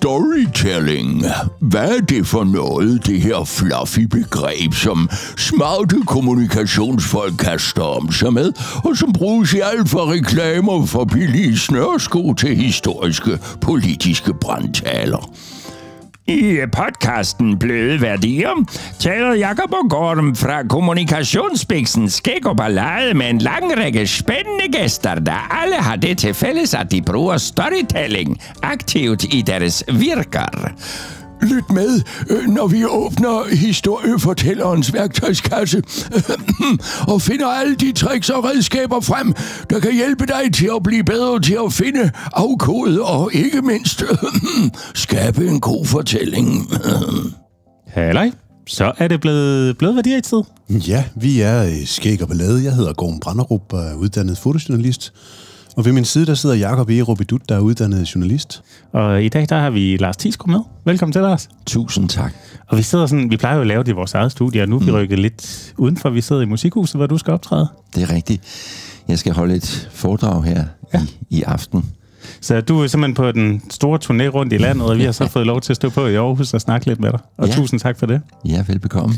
Storytelling. Hvad er det for noget, det her fluffy begreb, som smarte kommunikationsfolk kaster om sig med, og som bruges i alt fra reklamer for billige snørsko til historiske politiske brandtaler? I podcasten Bløde Værdier taler Jakob og Gorm fra Kommunikationsbiksen skæg og ballade med en lang række spændende gæster, der alle har det til fælles, at de bruger storytelling aktivt i deres virker. Lyt med, øh, når vi åbner historiefortællerens værktøjskasse og finder alle de tricks og redskaber frem, der kan hjælpe dig til at blive bedre til at finde, afkode og ikke mindst skabe en god fortælling. Halløj. Så er det blevet, blevet værdier i tid. Ja, vi er i Skæg og Ballade. Jeg hedder Gorm Branderup og er uddannet fotojournalist. Og ved min side, der sidder Jakob E. Robidut, der er uddannet journalist. Og i dag, der har vi Lars Thiesgaard med. Velkommen til, Lars. Tusind tak. Og vi sidder sådan, vi plejer jo at lave det i vores eget studie, og nu er vi rykket lidt udenfor. Vi sidder i musikhuset, hvor du skal optræde. Det er rigtigt. Jeg skal holde et foredrag her ja. i, i aften. Så du er simpelthen på den store turné rundt i landet, og vi har så fået lov til at stå på i Aarhus og snakke lidt med dig. Og Ja. tusind tak for det. Ja, velbekomme.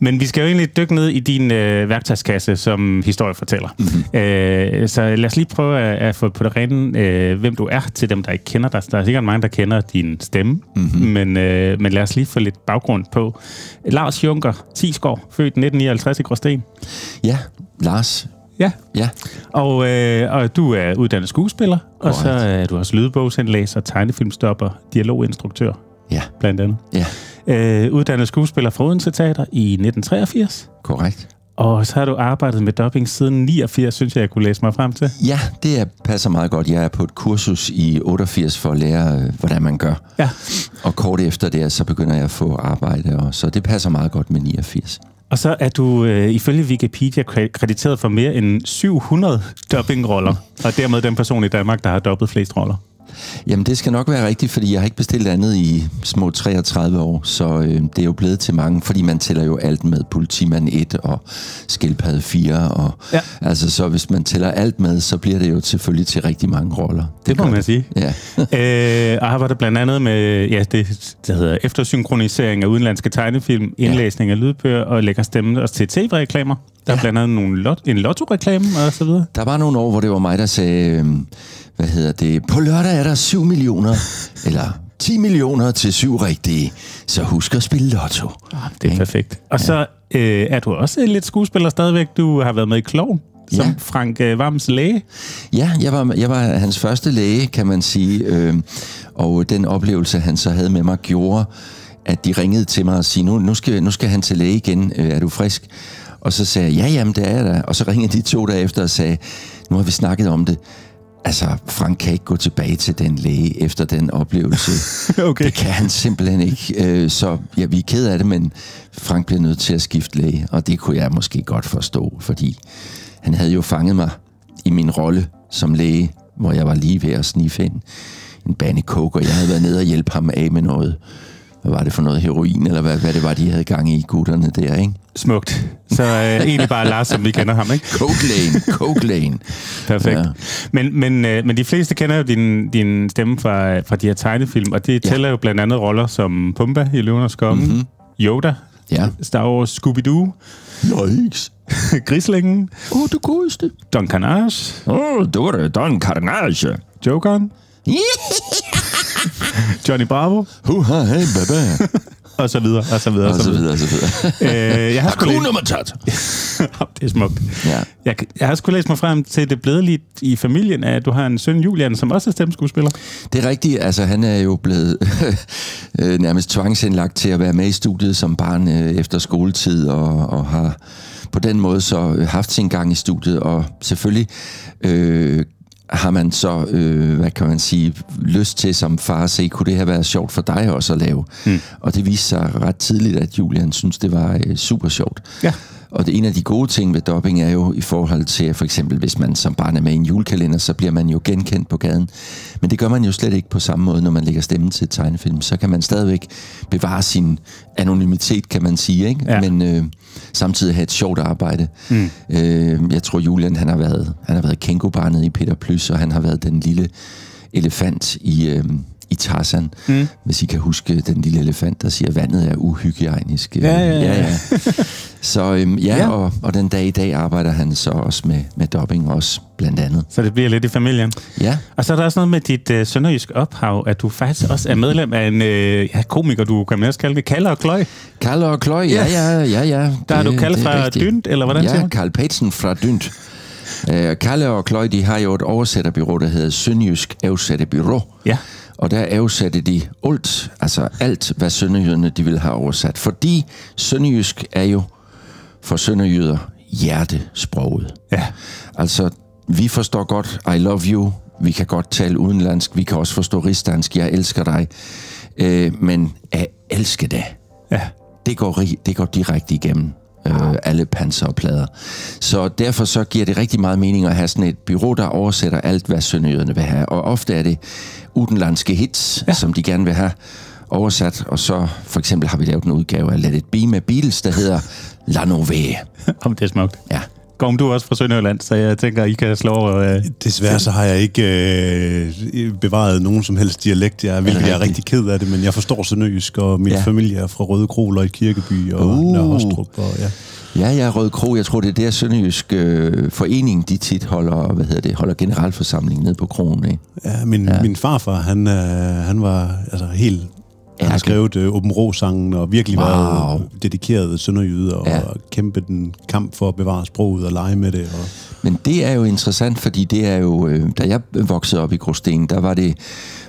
Men vi skal jo egentlig dykke ned i din øh, værktøjskasse som historiefortæller. Mm-hmm. Øh, så lad os lige prøve at, at få på det rene, øh, hvem du er til dem, der ikke kender dig. Der er sikkert mange, der kender din stemme, mm-hmm. men, øh, men lad os lige få lidt baggrund på. Lars Junker, Tisgaard, født 1959 i Gråsten. Ja, Lars. Ja. Ja, Og, øh, og du er uddannet skuespiller, og så er du også lydbogsindlæser, tegnefilmstopper, dialoginstruktør, ja, blandt andet. ja, Øh, uddannet skuespiller fra Odense Teater i 1983. korrekt. Og så har du arbejdet med dubbing siden 89, synes jeg, jeg kunne læse mig frem til. Ja, det er, passer meget godt. Jeg er på et kursus i 88 for at lære, øh, hvordan man gør. Ja. Og kort efter det, så begynder jeg at få arbejde, og så det passer meget godt med 89. Og så er du øh, ifølge Wikipedia krediteret for mere end 700 dubbingroller, og dermed den person i Danmark, der har dobbet flest roller. Jamen, det skal nok være rigtigt, fordi jeg har ikke bestilt andet i små 33 år, så øh, det er jo blevet til mange, fordi man tæller jo alt med. Politimand 1 og Skildpadde 4, og Ja. altså så hvis man tæller alt med, så bliver det jo selvfølgelig til rigtig mange roller. Det må gør man sige. Ja. øh, og arbejder blandt andet med ja, det, der hedder eftersynkronisering af udenlandske tegnefilm, indlæsning af lydbøger og lægger stemme også til tv-reklamer. Der er Ja. blandt andet nogle lot, en lotto-reklame og så videre. Der var nogle år, hvor det var mig, der sagde, øh, hvad hedder det, på lørdag er der 7 millioner, eller 10 millioner til syv rigtige, så husk at spille lotto. Det er Ikke? perfekt. Og så øh, er du også lidt skuespiller stadigvæk. Du har været med i Kloven, som Ja. Frank øh, Varms læge. Ja, jeg var, jeg var hans første læge, kan man sige, øh, og den oplevelse, han så havde med mig, gjorde, at de ringede til mig og sige, nu, nu, skal, nu skal han til læge igen, øh, er du frisk? Og så sagde jeg, ja, jamen, det er jeg da. Og så ringede de to dage efter og sagde, nu har vi snakket om det. Altså, Frank kan ikke gå tilbage til den læge efter den oplevelse. Okay. Det kan han simpelthen ikke. Øh, Så ja, vi er ked af det, men Frank bliver nødt til at skifte læge, og det kunne jeg måske godt forstå, fordi han havde jo fanget mig i min rolle som læge, hvor jeg var lige ved at sniffe en, en bane coke, og jeg havde været nede og hjælpe ham af med noget. Hvad var det for noget heroin, eller hvad, hvad det var, de havde gang i, gutterne der, ikke? Smukt. Så øh, egentlig bare Lars, som vi kender ham, ikke? Coke Lane, Coke Lane. Perfekt. Ja. Ja. Men, men, øh, men de fleste kender jo din, din stemme fra, fra de her tegnefilm, og det Ja. tæller jo blandt andet roller som Pumba i Løvernes Konge, mm-hmm. Yoda, Ja. Star Wars Scooby-Doo, Yikes. Grislingen, Åh, oh, du godeste. Don Carnage, Åh, oh, du er Don Carnage. Jokeren, Johnny Bravo, Huha, hey, baba. og så videre, og så videre, Og så videre, og så videre. Øh, jeg har sgu læst, Matata. det er smukt. Ja. Jeg, jeg har sgu læst mig frem til det blevet lidt i familien, at du har en søn, Julian, som også er stemmeskuespiller. Det er rigtigt. Altså, han er jo blevet øh, nærmest tvangsindlagt til at være med i studiet som barn øh, efter skoletid, og, og har på den måde så haft sin gang i studiet, og selvfølgelig øh, har man så, øh, hvad kan man sige, lyst til som far at se, kunne det have været sjovt for dig også at lave? Mm. Og det viste sig ret tidligt, at Julian synes, det var øh, super sjovt. Ja. Og det, en af de gode ting ved dubbing er jo i forhold til, for eksempel hvis man som barn er med i en julekalender, så bliver man jo genkendt på gaden. Men det gør man jo slet ikke på samme måde, når man lægger stemmen til et tegnefilm. Så kan man stadigvæk bevare sin anonymitet, kan man sige, ikke? Ja. men øh, samtidig have et sjovt arbejde. Mm. Øh, jeg tror, Julian han har været, han har været kængubarnet i Peter Plys, og han har været den lille elefant i, øh, i Tarzan, mm. hvis I kan huske den lille elefant, der siger, at vandet er uhygiejnisk. Ja, ja, ja. ja, ja. Så øhm, ja, Ja. ja. Og, og den dag i dag arbejder han så også med, med dubbing også, blandt andet. Så det bliver lidt i familien. Ja, Og så er der også noget med dit øh, sønderjysk ophav, at du faktisk også er medlem af en øh, ja, komiker, du kan man også kalde det, Kalle og Kløj. Kalle og Kløj, ja, ja, ja, ja. Der er du Kalle fra rigtigt. Dynt, eller hvordan siger Ja? Karl Petersen fra Dynt. Uh, Kalle og Kløj, de har jo et oversætterbyrå, der hedder Sønderjysk Oversætterbyrå. Ja. Og der oversatte de alt, altså alt, hvad sønderjyderne de vil have oversat. Fordi sønderjysk er jo for sønderjyder hjertesproget. Ja. Altså, vi forstår godt I love you, vi kan godt tale udenlandsk, vi kan også forstå rigsdansk, jeg elsker dig. Øh, men jeg elsker dig, Ja. det går, det går direkte igennem øh, alle panser og plader. Så derfor så giver det rigtig meget mening at have sådan et bureau, der oversætter alt, hvad sønderjyderne vil have. Og ofte er det udenlandske hits, ja. som de gerne vil have oversat. Og så for eksempel har vi lavet en udgave af Let It Be med Beatles, der hedder La Nouvelle. Om det er smukt. Ja. Gorm, du er også fra Sønderjylland, så jeg tænker, I kan slå over... Øh, Desværre så har jeg ikke øh, bevaret nogen som helst dialekt, jeg, hvilket jeg er rigtig ked af det, men jeg forstår sønderjysk, og min Ja. familie er fra Røde Kro, Løjt Kirkeby og Uh. Nørre Hostrup. Og, ja. Ja, ja, Røde Kro. Jeg tror, det er der Sønderjysk øh, forening, de tit holder, hvad hedder det, holder generalforsamling ned på kronen, ikke? Ja, min, ja. min farfar, han, øh, han var altså helt... Han har skrevet øh, Åben Rå-sangen og virkelig Wow. været dedikeret sønderjyde og Ja. ja. kæmpet en kamp for at bevare sproget og lege med det. Og, Men det er jo interessant, fordi det er jo, øh, da jeg voksede op i Gråsten, der var det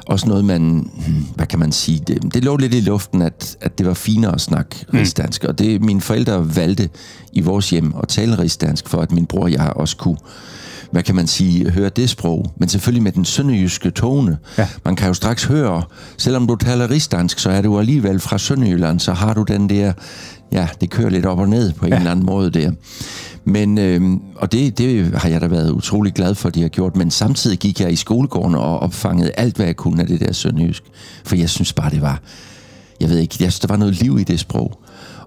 også noget, man, hmm, hvad kan man sige, det, det lå lidt i luften, at, at det var finere at snakke mm. rigsdansk. Og det mine forældre valgte i vores hjem at tale rigsdansk, for at min bror og jeg også kunne hvad kan man sige, høre det sprog, men selvfølgelig med den sønderjyske tone. Ja. Man kan jo straks høre, selvom du taler rigsdansk, så er du alligevel fra Sønderjylland, så har du den der, ja, det kører lidt op og ned på en Ja. eller anden måde der. Men, øhm, og det, det har jeg da været utrolig glad for, at de har gjort, men samtidig gik jeg i skolegården og opfangede alt, hvad jeg kunne af det der sønderjysk. For jeg synes bare, det var, jeg ved ikke, jeg synes, der var noget liv i det sprog.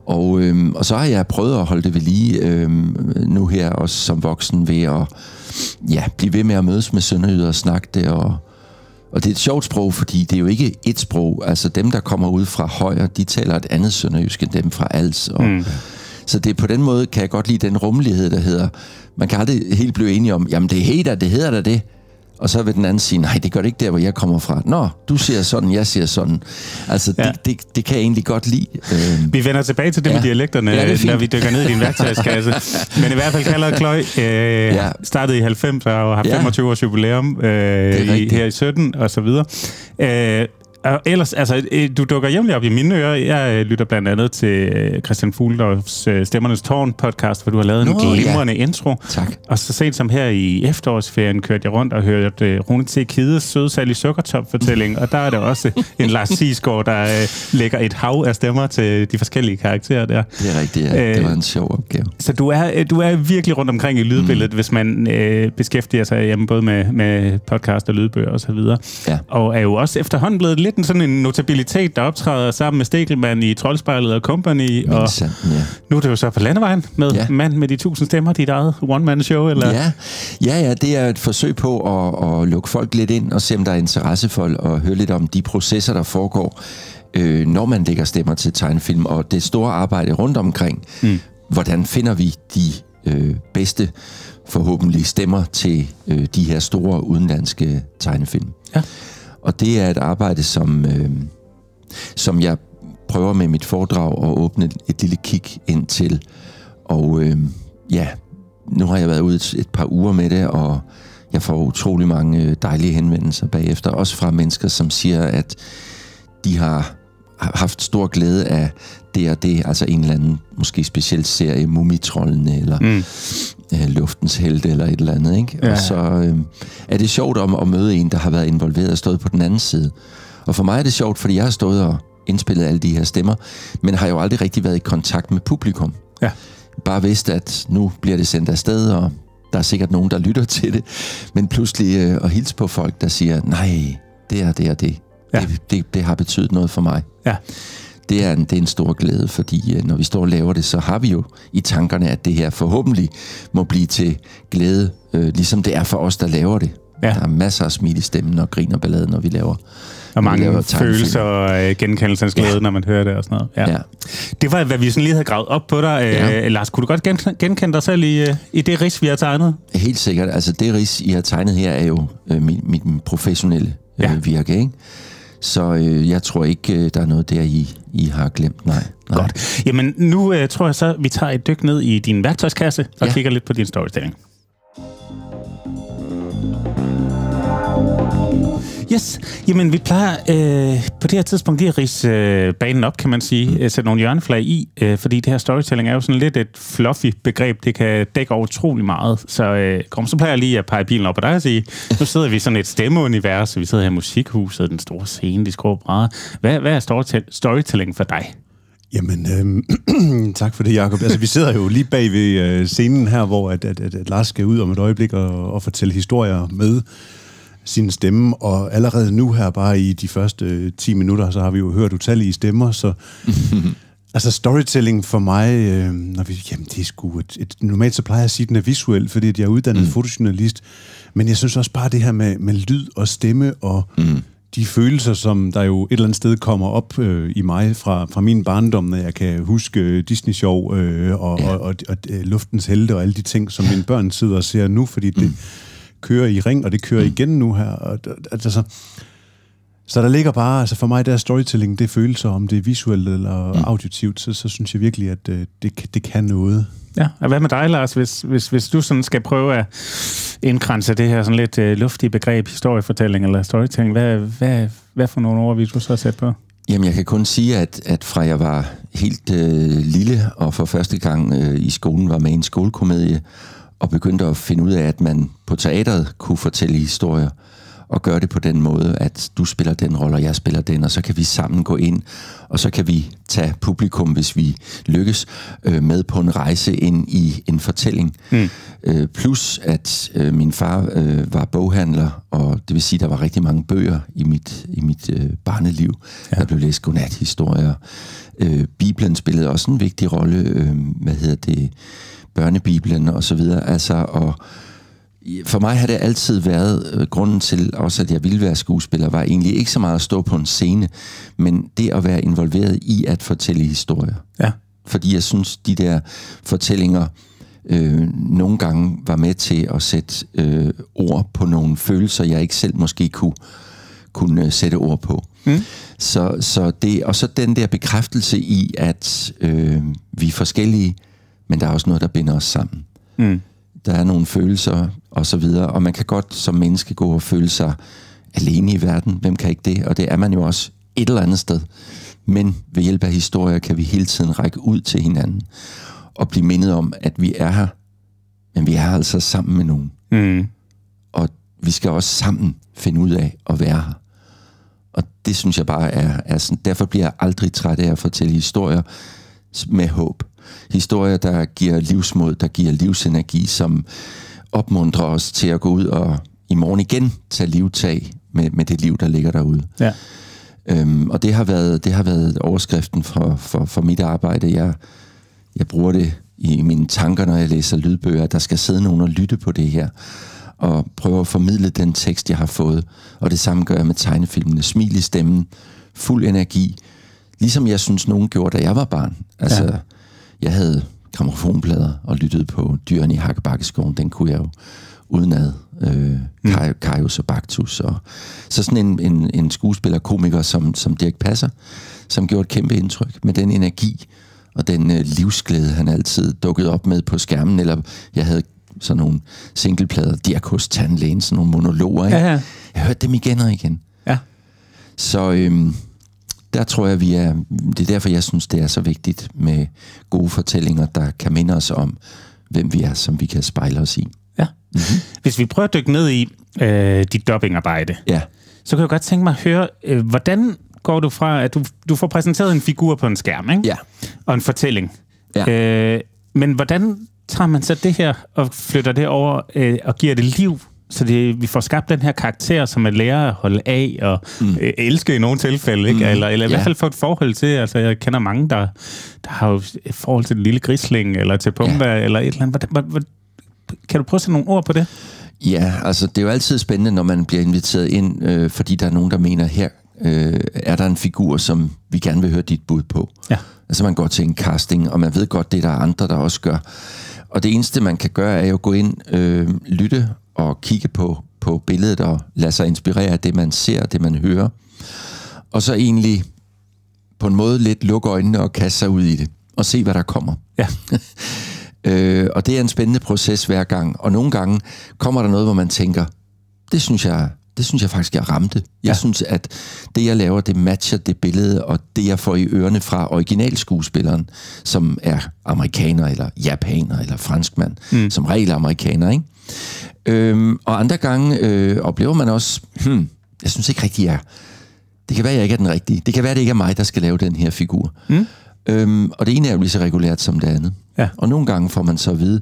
Og, øhm, og så har jeg prøvet at holde det ved lige øhm, nu her, også som voksen, ved at ja, blive ved med at mødes med sønderjyder og snakke det. Og, og det er et sjovt sprog, fordi det er jo ikke et sprog. Altså dem, der kommer ud fra højre, de taler et andet sønderjysk end dem fra Als. Og, mm. Så det på den måde kan jeg godt lide den rummelighed, der hedder, man kan aldrig helt blive enige om, jamen det hedder, det hedder da det. Og så vil den anden sige, nej, det gør det ikke der, hvor jeg kommer fra. Nå, du siger sådan, jeg siger sådan. Altså, ja. Det, det, det kan jeg egentlig godt lide. Øhm, Vi vender tilbage til det Ja. med dialekterne, Ja, det når vi dykker ned i din værktøjskasse. Men i hvert fald kalder Kløj øh, Ja. startede i 90 og har haft Ja. 25 års jubilæum øh, i, her i 17 og så videre. Øh, og ellers, altså, øh, du dukker jævnligt op i mine ører. Jeg øh, lytter blandt andet til øh, Christian Fuglendorfs Stemmernes Tårn podcast, hvor du har lavet Nå, en glimrende intro. tak. Og så sent som her i efterårsferien kørte jeg rundt og hørte Rune T. Kides søde Sally Sukkertop-fortælling, og der er der også en Lars Sisgaard, der lægger et hav af stemmer til de forskellige karakterer der. Det er rigtigt, ja. Øh, Det var en sjov opgave. Så du er, du er virkelig rundt omkring i lydbilledet, mm. hvis man øh, beskæftiger sig jamen, både med, med podcast og lydbøger og så videre. Ja. Og er jo også efterhånden blevet lidt en sådan en notabilitet, der optræder sammen med Stegelmann i Troldspejlet og Company. Og Men sandt, ja. nu er det jo så på landevejen med ja. mand med de tusind stemmer, dit eget one-man-show. Eller? Ja, ja, ja, det er et forsøg på at, at lukke folk lidt ind og se, om der er interesse for at høre lidt om de processer, der foregår, øh, når man lægger stemmer til tegnefilm, og det store arbejde rundt omkring. Mm. Hvordan finder vi de øh, bedste, forhåbentlig, stemmer til øh, de her store udenlandske tegnefilm? Ja. Og det er et arbejde, som, øh, som jeg prøver med mit foredrag at åbne et lille kig ind til. Og øh, ja, nu har jeg været ude et, et par uger med det, og jeg får utrolig mange dejlige henvendelser bagefter. Også fra mennesker, som siger, at de har haft stor glæde af det og det, altså en eller anden måske speciel serie, Mumitrollene, eller mm. øh, Luftens Helte, eller et eller andet, ikke? Ja. Og så øh, er det sjovt om at møde en, der har været involveret og stået på den anden side. Og for mig er det sjovt, fordi jeg har stået og indspillet alle de her stemmer, men har jo aldrig rigtig været i kontakt med publikum. Ja. Bare vidst, at nu bliver det sendt afsted, og der er sikkert nogen, der lytter til det, men pludselig øh, at hilse på folk, der siger, nej, det er det og det. Ja. Det, det, det har betydet noget for mig. Ja. Det er, en, det er en stor glæde, fordi øh, når vi står og laver det, så har vi jo i tankerne, at det her forhåbentlig må blive til glæde, øh, ligesom det er for os, der laver det. Ja. Der er masser af smil i stemmen og grin og ballade, når vi laver Og laver mange tegnefilm. følelser og øh, genkendelsens glæde, ja. når man hører det og sådan noget. Ja. Ja. Det var, hvad vi sådan lige havde gravet op på dig. Ja. Ja. Øh, Lars, kunne du godt gen- genkende dig selv i, øh, i det ris, vi har tegnet? Helt sikkert. Altså det ris, I har tegnet her, er jo øh, mit, mit professionelle øh, ja. virke, ikke? Så øh, jeg tror ikke, øh, der er noget der, I, I har glemt. Nej. nej. Godt. Jamen, nu øh, tror jeg så, vi tager et dyk ned i din værktøjskasse og ja. Kigger lidt på din storytelling. Yes, jamen vi plejer øh, på det her tidspunkt lige at rise øh, banen op, kan man sige, mm. sætte nogle hjørneflag i, øh, fordi det her storytelling er jo sådan lidt et fluffy begreb, det kan dække over utrolig meget, så øh, kom, så plejer jeg lige at pege bilen op på dig og sige, nu sidder vi i sådan et stemmeunivers, vi sidder her i musikhuset, den store scene, de skrue brædder. Hvad, hvad er storytell- storytelling for dig? Jamen, øhm, tak for det, Jacob. Altså, vi sidder jo lige bag ved øh, scenen her, hvor at, at, at, at Lars skal ud om et øjeblik og, og fortælle historier med sin stemme, og allerede nu her, bare i de første øh, 10 minutter, så har vi jo hørt utallige stemmer, så altså storytelling for mig, øh, når vi, jamen det er sgu et, et, normalt så plejer jeg at sige, at den er visuel, fordi at jeg er uddannet mm. fotojournalist, men jeg synes også bare det her med, med lyd og stemme og mm. de følelser, som der jo et eller andet sted kommer op øh, i mig fra, fra min barndom, når jeg kan huske øh, Disney-show øh, og, ja. og, og, og øh, Luftens Helte og alle de ting, som mine børn sidder og ser nu, fordi det kører i ring, og det kører igen nu her. Og, altså, så der ligger bare, altså for mig der er storytelling, det er følelser, om det er visuelt eller mm. auditivt, så, så synes jeg virkelig, at øh, det, kan- det kan noget. Ja, og hvad med dig, Lars, hvis, hvis, hvis du sådan skal prøve at indkranse det her sådan lidt uh, luftige begreb, historiefortælling eller storytelling, hvad, hvad, hvad for nogle ord vil du så sætte på? Jamen, jeg kan kun sige, at, at fra jeg var helt øh, lille og for første gang øh, i skolen var med i en skolekomedie, og begyndte at finde ud af, at man på teateret kunne fortælle historier, og gøre det på den måde, at du spiller den rolle, og jeg spiller den, og så kan vi sammen gå ind, og så kan vi tage publikum, hvis vi lykkes, øh, med på en rejse ind i en fortælling. Mm. Øh, plus, at øh, min far øh, var boghandler, og det vil sige, at der var rigtig mange bøger i mit, i mit øh, barneliv. Ja. Der blev læst godnat-historier. Øh, Bibelen spillede også en vigtig rolle, øh, hvad hedder det, børnebibelen og så videre. Altså, og for mig har det altid været øh, grunden til også, at jeg ville være skuespiller, var egentlig ikke så meget at stå på en scene, men det at være involveret i at fortælle historier. Ja. Fordi jeg synes, de der fortællinger øh, nogle gange var med til at sætte øh, ord på nogle følelser, jeg ikke selv måske kunne, kunne øh, sætte ord på. Mm. Så, så det, og så den der bekræftelse i, at øh, vi er forskellige, men der er også noget, der binder os sammen. Mm. Der er nogle følelser og så videre, og man kan godt som menneske gå og føle sig alene i verden. Hvem kan ikke det? Og det er man jo også et eller andet sted. Men ved hjælp af historier kan vi hele tiden række ud til hinanden og blive mindet om, at vi er her, men vi er altså sammen med nogen. Mm. Og vi skal også sammen finde ud af at være her. Og det synes jeg bare er, er sådan, derfor bliver jeg aldrig træt af at fortælle historier med håb. Historier, der giver livsmod, der giver livsenergi, som opmuntrer os til at gå ud og i morgen igen tage livtag med, med det liv, der ligger derude. Ja. Øhm, og det har været, det har været overskriften for, for, for mit arbejde. Jeg, jeg bruger det i mine tanker, når jeg læser lydbøger, at der skal sidde nogen og lytte på det her, og prøve at formidle den tekst, jeg har fået. Og det samme gør jeg med tegnefilmene. Smil i stemmen, fuld energi, ligesom jeg synes, nogen gjorde, da jeg var barn. Altså, ja. Jeg havde gramofonplader og lyttede på dyrene i Hakkebakkeskoven. Den kunne jeg jo udenad. Øh, Kaj, Kajus og Baktus. Og, så sådan en, en, en skuespiller, komiker som, som Dirk Passer, som gjorde et kæmpe indtryk med den energi og den øh, livsglæde, han altid dukkede op med på skærmen. Eller jeg havde sådan nogle singleplader, Dirk hos tandlægen, sådan nogle monologer. Ikke? Ja, ja. Jeg hørte dem igen og igen. Ja. Så øhm, der tror jeg, vi er... Det er derfor, jeg synes, det er så vigtigt med gode fortællinger, der kan minde os om, hvem vi er, som vi kan spejle os i. ja. Mm-hmm. Hvis vi prøver at dykke ned i øh, dit dobbingarbejde, Ja. så kan jeg godt tænke mig at høre, øh, hvordan går du fra, at du, du får præsenteret en figur på en skærm, ikke? Ja. og en fortælling. Ja. Øh, men hvordan tager man så det her og flytter det over øh, og giver det liv, så det, vi får skabt den her karakter, som er lærer at holde af og mm. øh, elske i nogle tilfælde, ikke? Mm. eller, eller i Ja. hvert fald få et forhold til. Altså, jeg kender mange, der, der har jo et forhold til den lille grisling, eller til Pumba, ja. eller et eller andet. Hvordan, hvordan, kan du prøve at sætte nogle ord på det? Ja, altså det er jo altid spændende, når man bliver inviteret ind, øh, fordi der er nogen, der mener, her øh, er der en figur, som vi gerne vil høre dit bud på. Ja. Altså man går til en casting, og man ved godt, det er der andre, der også gør. Og det eneste, man kan gøre, er jo at gå ind, øh, lytte og kigge på, på billedet og lade sig inspirere af det, man ser, det man hører. Og så egentlig på en måde lidt lukke øjnene og kaste sig ud i det, og se, hvad der kommer. Ja. Øh, og det er en spændende proces hver gang. Og nogle gange kommer der noget, hvor man tænker, det synes jeg, det synes jeg faktisk, jeg ramte. Jeg Ja. synes, at det, jeg laver, det matcher det billede, og det, jeg får i ørerne fra originalskuespilleren, som er amerikaner, eller japaner, eller franskmand, mm. som regel amerikaner, ikke? Øhm, og andre gange øh, oplever man også, hmm, jeg synes ikke rigtig, jeg... Det kan være, jeg ikke er den rigtige. Det kan være, det ikke er mig, der skal lave den her figur. Mm. Øhm, og det ene er jo lige så regulært som det andet. Ja. Og nogle gange får man så at vide,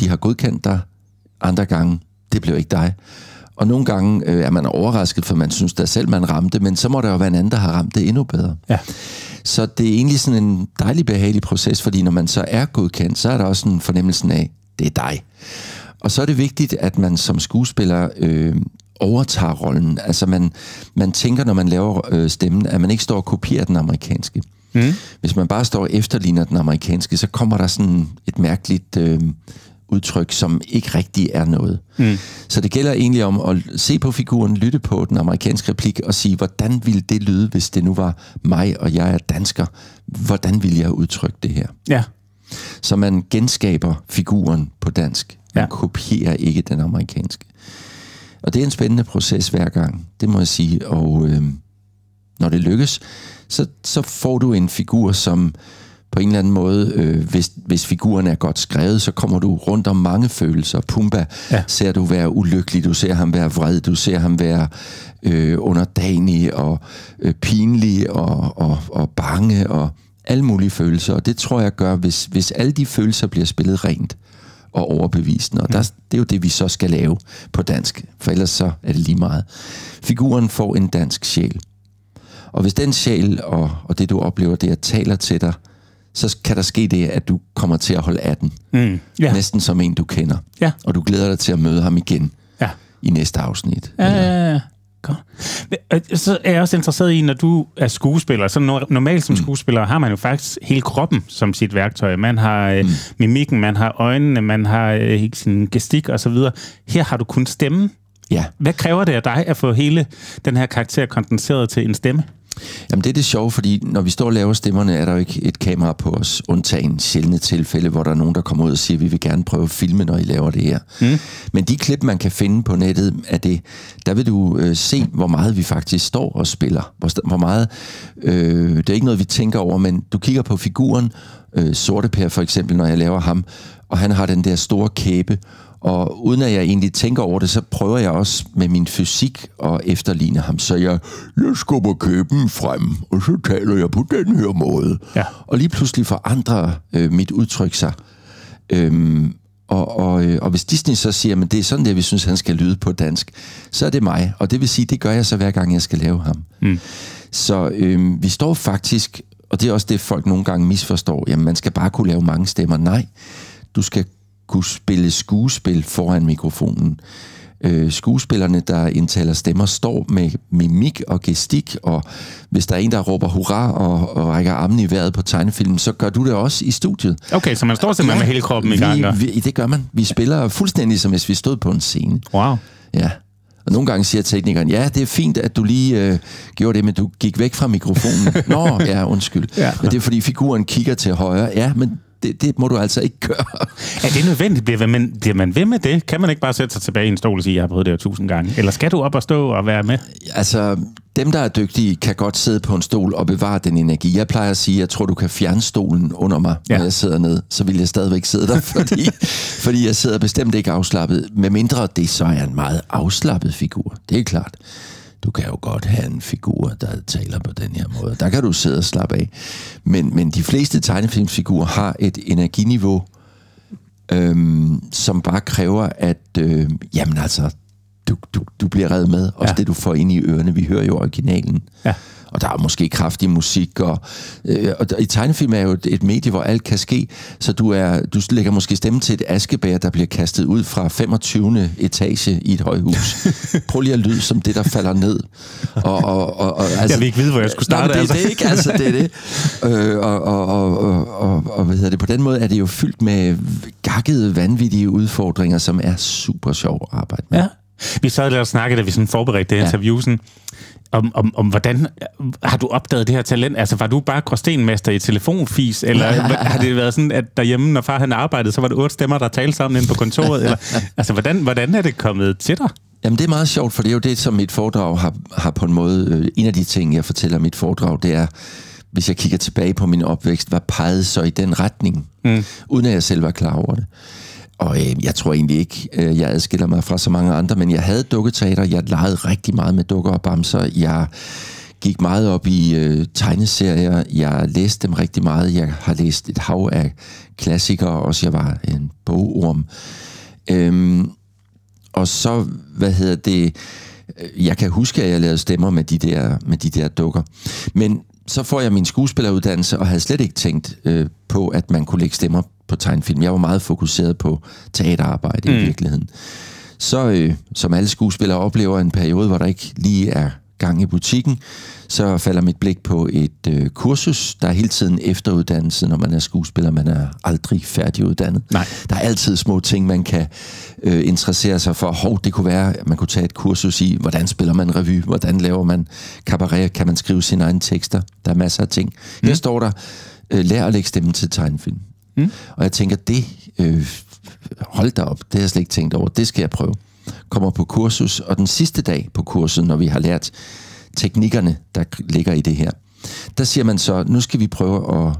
de har godkendt dig, andre gange, det blev ikke dig. Og nogle gange øh, er man overrasket, for man synes da selv, man ramte, men så må der jo være en anden, der har ramt det endnu bedre. Ja. Så det er egentlig sådan en dejlig, behagelig proces, fordi når man så er godkendt, så er der også en fornemmelse af, det er dig. Og så er det vigtigt, at man som skuespiller øh, overtager rollen. Altså man, man tænker, når man laver øh, stemmen, at man ikke står og kopierer den amerikanske. Mm. Hvis man bare står og efterligner den amerikanske, så kommer der sådan et mærkeligt øh, udtryk, som ikke rigtig er noget. Mm. Så det gælder egentlig om at se på figuren, lytte på den amerikanske replik og sige, hvordan ville det lyde, hvis det nu var mig, og jeg er dansker? Hvordan ville jeg udtrykke det her? Ja. Så man genskaber figuren på dansk. Man Ja. kopierer ikke den amerikanske. Og det er en spændende proces hver gang, det må jeg sige. Og øh, når det lykkes, så, så får du en figur, som på en eller anden måde, øh, hvis, hvis figuren er godt skrevet, så kommer du rundt om mange følelser. Pumba Ja. ser du være ulykkelig, du ser ham være vred, du ser ham være øh, underdanig og øh, pinlig og, og, og bange og alle mulige følelser. Og det tror jeg gør, hvis, hvis alle de følelser bliver spillet rent og overbevisende. Og der, det er jo det, vi så skal lave på dansk, for ellers så er det lige meget. Figuren får en dansk sjæl. Og hvis den sjæl og, og det, du oplever, det er taler til dig, så kan der ske det, at du kommer til at holde af den. Mm. Ja. Næsten som en, du kender. Ja. Og du glæder dig til at møde ham igen Ja. i næste afsnit. Ja, ja, ja. Godt. Så er jeg også interesseret i, når du er skuespiller, så no- normalt som skuespiller har man jo faktisk hele kroppen som sit værktøj. Man har øh, mimikken, man har øjnene, man har øh, sin gestik og så videre. Her har du kun stemmen. Ja. Hvad kræver det af dig at få hele den her karakter kondenseret til en stemme? Jamen det er det sjove, fordi når vi står og laver stemmerne, er der jo ikke et kamera på os, undtagen sjældne tilfælde, hvor der er nogen, der kommer ud og siger, at vi vil gerne prøve at filme, når I laver det her. Mm. Men de klip, man kan finde på nettet af det, der vil du øh, se, hvor meget vi faktisk står og spiller. Hvor, hvor meget, øh, det er ikke noget, vi tænker over, men du kigger på figuren, øh, Sorte Per for eksempel, når jeg laver ham, og han har den der store kæbe, og uden at jeg egentlig tænker over det, så prøver jeg også med min fysik at efterligne ham. Så jeg, jeg skubber kæben frem, og så taler jeg på den her måde. Ja. Og lige pludselig forandrer øh, mit udtryk sig. Øhm, og, og, øh, og hvis Disney så siger, at det er sådan der, vi synes, han skal lyde på dansk, så er det mig. Og det vil sige, det gør jeg så hver gang, jeg skal lave ham. Mm. Så øh, vi står faktisk, og det er også det, folk nogle gange misforstår, jamen man skal bare kunne lave mange stemmer. Nej, du skal kunne spille skuespil foran mikrofonen. Øh, skuespillerne, der indtaler stemmer, står med mimik og gestik, og hvis der er en, der råber hurra og, og rækker armen i vejret på tegnefilmen, så gør du det også i studiet. Okay, så man står simpelthen ja, med hele kroppen i gang. Vi, vi, det gør man. Vi spiller fuldstændig som hvis vi stod på en scene. Wow. Ja. Og nogle gange siger teknikeren, ja, det er fint, at du lige øh, gjorde det, men du gik væk fra mikrofonen. Nå, ja, undskyld. Ja. Men det er, fordi figuren kigger til højre. Ja, men det, det må du altså ikke gøre. Er det nødvendigt? Bliver man, bliver man ved med det? Kan man ikke bare sætte sig tilbage i en stol og sige, jeg har prøvet det her tusind gange? Eller skal du op og stå og være med? Altså, dem, der er dygtige, kan godt sidde på en stol og bevare den energi. Jeg plejer at sige, at jeg tror, du kan fjerne stolen under mig, ja. når jeg sidder ned. Så vil jeg stadigvæk sidde der, fordi, fordi jeg sidder bestemt ikke afslappet. Med mindre det så er en meget afslappet figur. Det er klart. Du kan jo godt have en figur, der taler på den her måde. Der kan du sidde og slappe af. Men, men de fleste tegnefilmsfigurer har et energiniveau, øhm, som bare kræver, at øh, jamen altså, du, du, du bliver reddet med. Også Ja. det, du får ind i ørerne. Vi hører jo originalen. Ja. Og der er måske kraftig musik, og, øh, og i tegnefilm er jo et, et medie, hvor alt kan ske, så du, er, du lægger måske stemme til et askebær, der bliver kastet ud fra 25. etage i et højhus. Prøv lige at lyde som det, der falder ned. Og, og, og, og, altså, Jeg vil ikke vide, hvor jeg skulle starte, Nå, det, altså. det er ikke, altså det er det. Øh, og, og, og, og, og, og, hvad hedder det? På den måde er det jo fyldt med gakkede, vanvittige udfordringer, som er super sjov at arbejde med. Ja. Vi sad der og snakkede, da vi sådan forberedte det Ja. interview, sådan, om, om, om hvordan har du opdaget det her talent? Altså, var du bare gråstenmester i telefonfis, eller har det været sådan, at derhjemme, når far han arbejdede, så var det otte stemmer, der talte sammen inde på kontoret? Eller, altså, hvordan, hvordan er det kommet til dig? Jamen, det er meget sjovt, for det er jo det, som mit foredrag har, har på en måde... Øh, en af de ting, jeg fortæller mit foredrag, det er, hvis jeg kigger tilbage på min opvækst, hvad pegede så i den retning, mm. uden at jeg selv var klar over det. Og øh, jeg tror egentlig ikke, øh, jeg adskiller mig fra så mange andre, men jeg havde dukketeater, jeg legede rigtig meget med dukker og bamser, jeg gik meget op i øh, tegneserier, jeg læste dem rigtig meget, jeg har læst et hav af klassikere, også jeg var en bogorm. Øhm, og så, hvad hedder det, jeg kan huske, at jeg lavede stemmer med de der, med de der dukker. Men så får jeg min skuespilleruddannelse, og havde slet ikke tænkt øh, på, at man kunne lægge stemmer på tegnfilm. Jeg var meget fokuseret på teaterarbejde mm. i virkeligheden. Så, øh, som alle skuespillere oplever en periode, hvor der ikke lige er gang i butikken, så falder mit blik på et øh, kursus. Der er hele tiden efteruddannelse, når man er skuespiller. Man er aldrig færdiguddannet. Nej. Der er altid små ting, man kan øh, interessere sig for. Hov, det kunne være, at man kunne tage et kursus i, hvordan spiller man revy, hvordan laver man cabaret, kan man skrive sine egne tekster. Der er masser af ting. Mm. Her står der, øh, lær at lægge stemmen til tegnefilm. Mm. Og jeg tænker, det, øh, hold da op, det har jeg slet ikke tænkt over, det skal jeg prøve. Kommer på kursus, og den sidste dag på kurset, når vi har lært teknikkerne, der ligger i det her, der siger man så, nu skal vi prøve at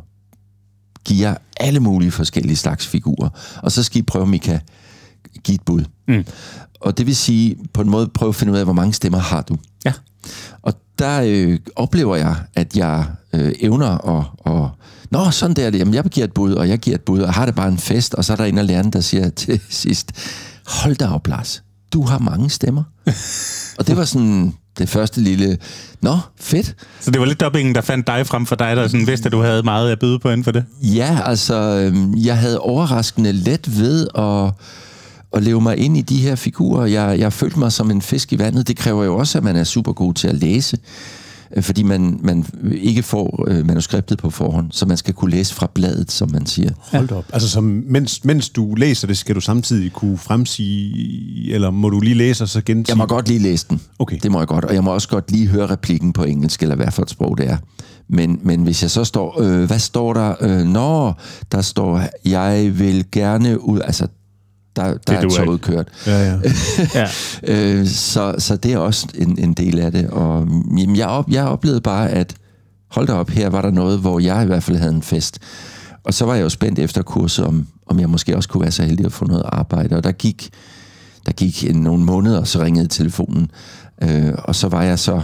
give jer alle mulige forskellige slags figurer, og så skal I prøve, om I kan give et bud. Mm. Og det vil sige, på en måde prøve at finde ud af, hvor mange stemmer har du. Ja. Og der øh, oplever jeg, at jeg øh, evner at, og Nå, sådan der er det. Jamen, jeg giver et bud, og jeg giver et bud, og har det bare en fest, og så er der en af lærerne, der siger til sidst, hold da op, Lars. Du har mange stemmer. og det var sådan det første lille, nå, fedt. Så det var lidt dubbingen, der fandt dig frem for dig, der sådan vidste, at du havde meget at byde på inden for det? Ja, altså, øhm, jeg havde overraskende let ved at, at leve mig ind i de her figurer. Jeg, jeg følte mig som en fisk i vandet. Det kræver jo også, at man er super god til at læse, fordi man, man ikke får øh, manuskriptet på forhånd, så man skal kunne læse fra bladet, som man siger. Hold op. Altså, som, mens, mens du læser det, skal du samtidig kunne fremsige, eller må du lige læse og så gentage? Jeg må godt lige læse den. Okay. Det må jeg godt. Og jeg må også godt lige høre replikken på engelsk, eller hvad for et sprog det er. Men, men hvis jeg så står, øh, hvad står der? Øh, Nå, der står, jeg vil gerne ud... Altså, der, der er duer toget kørt. Ja, ja. Ja. Øh, så, så det er også en, en del af det. Og jamen, jeg, op, jeg oplevede bare, at hold da op, her var der noget, hvor jeg i hvert fald havde en fest. Og så var jeg jo spændt efter kurset, om, om jeg måske også kunne være så heldig at få noget arbejde. Og der gik, der gik en, nogle måneder, og så ringede telefonen. Øh, og så var jeg så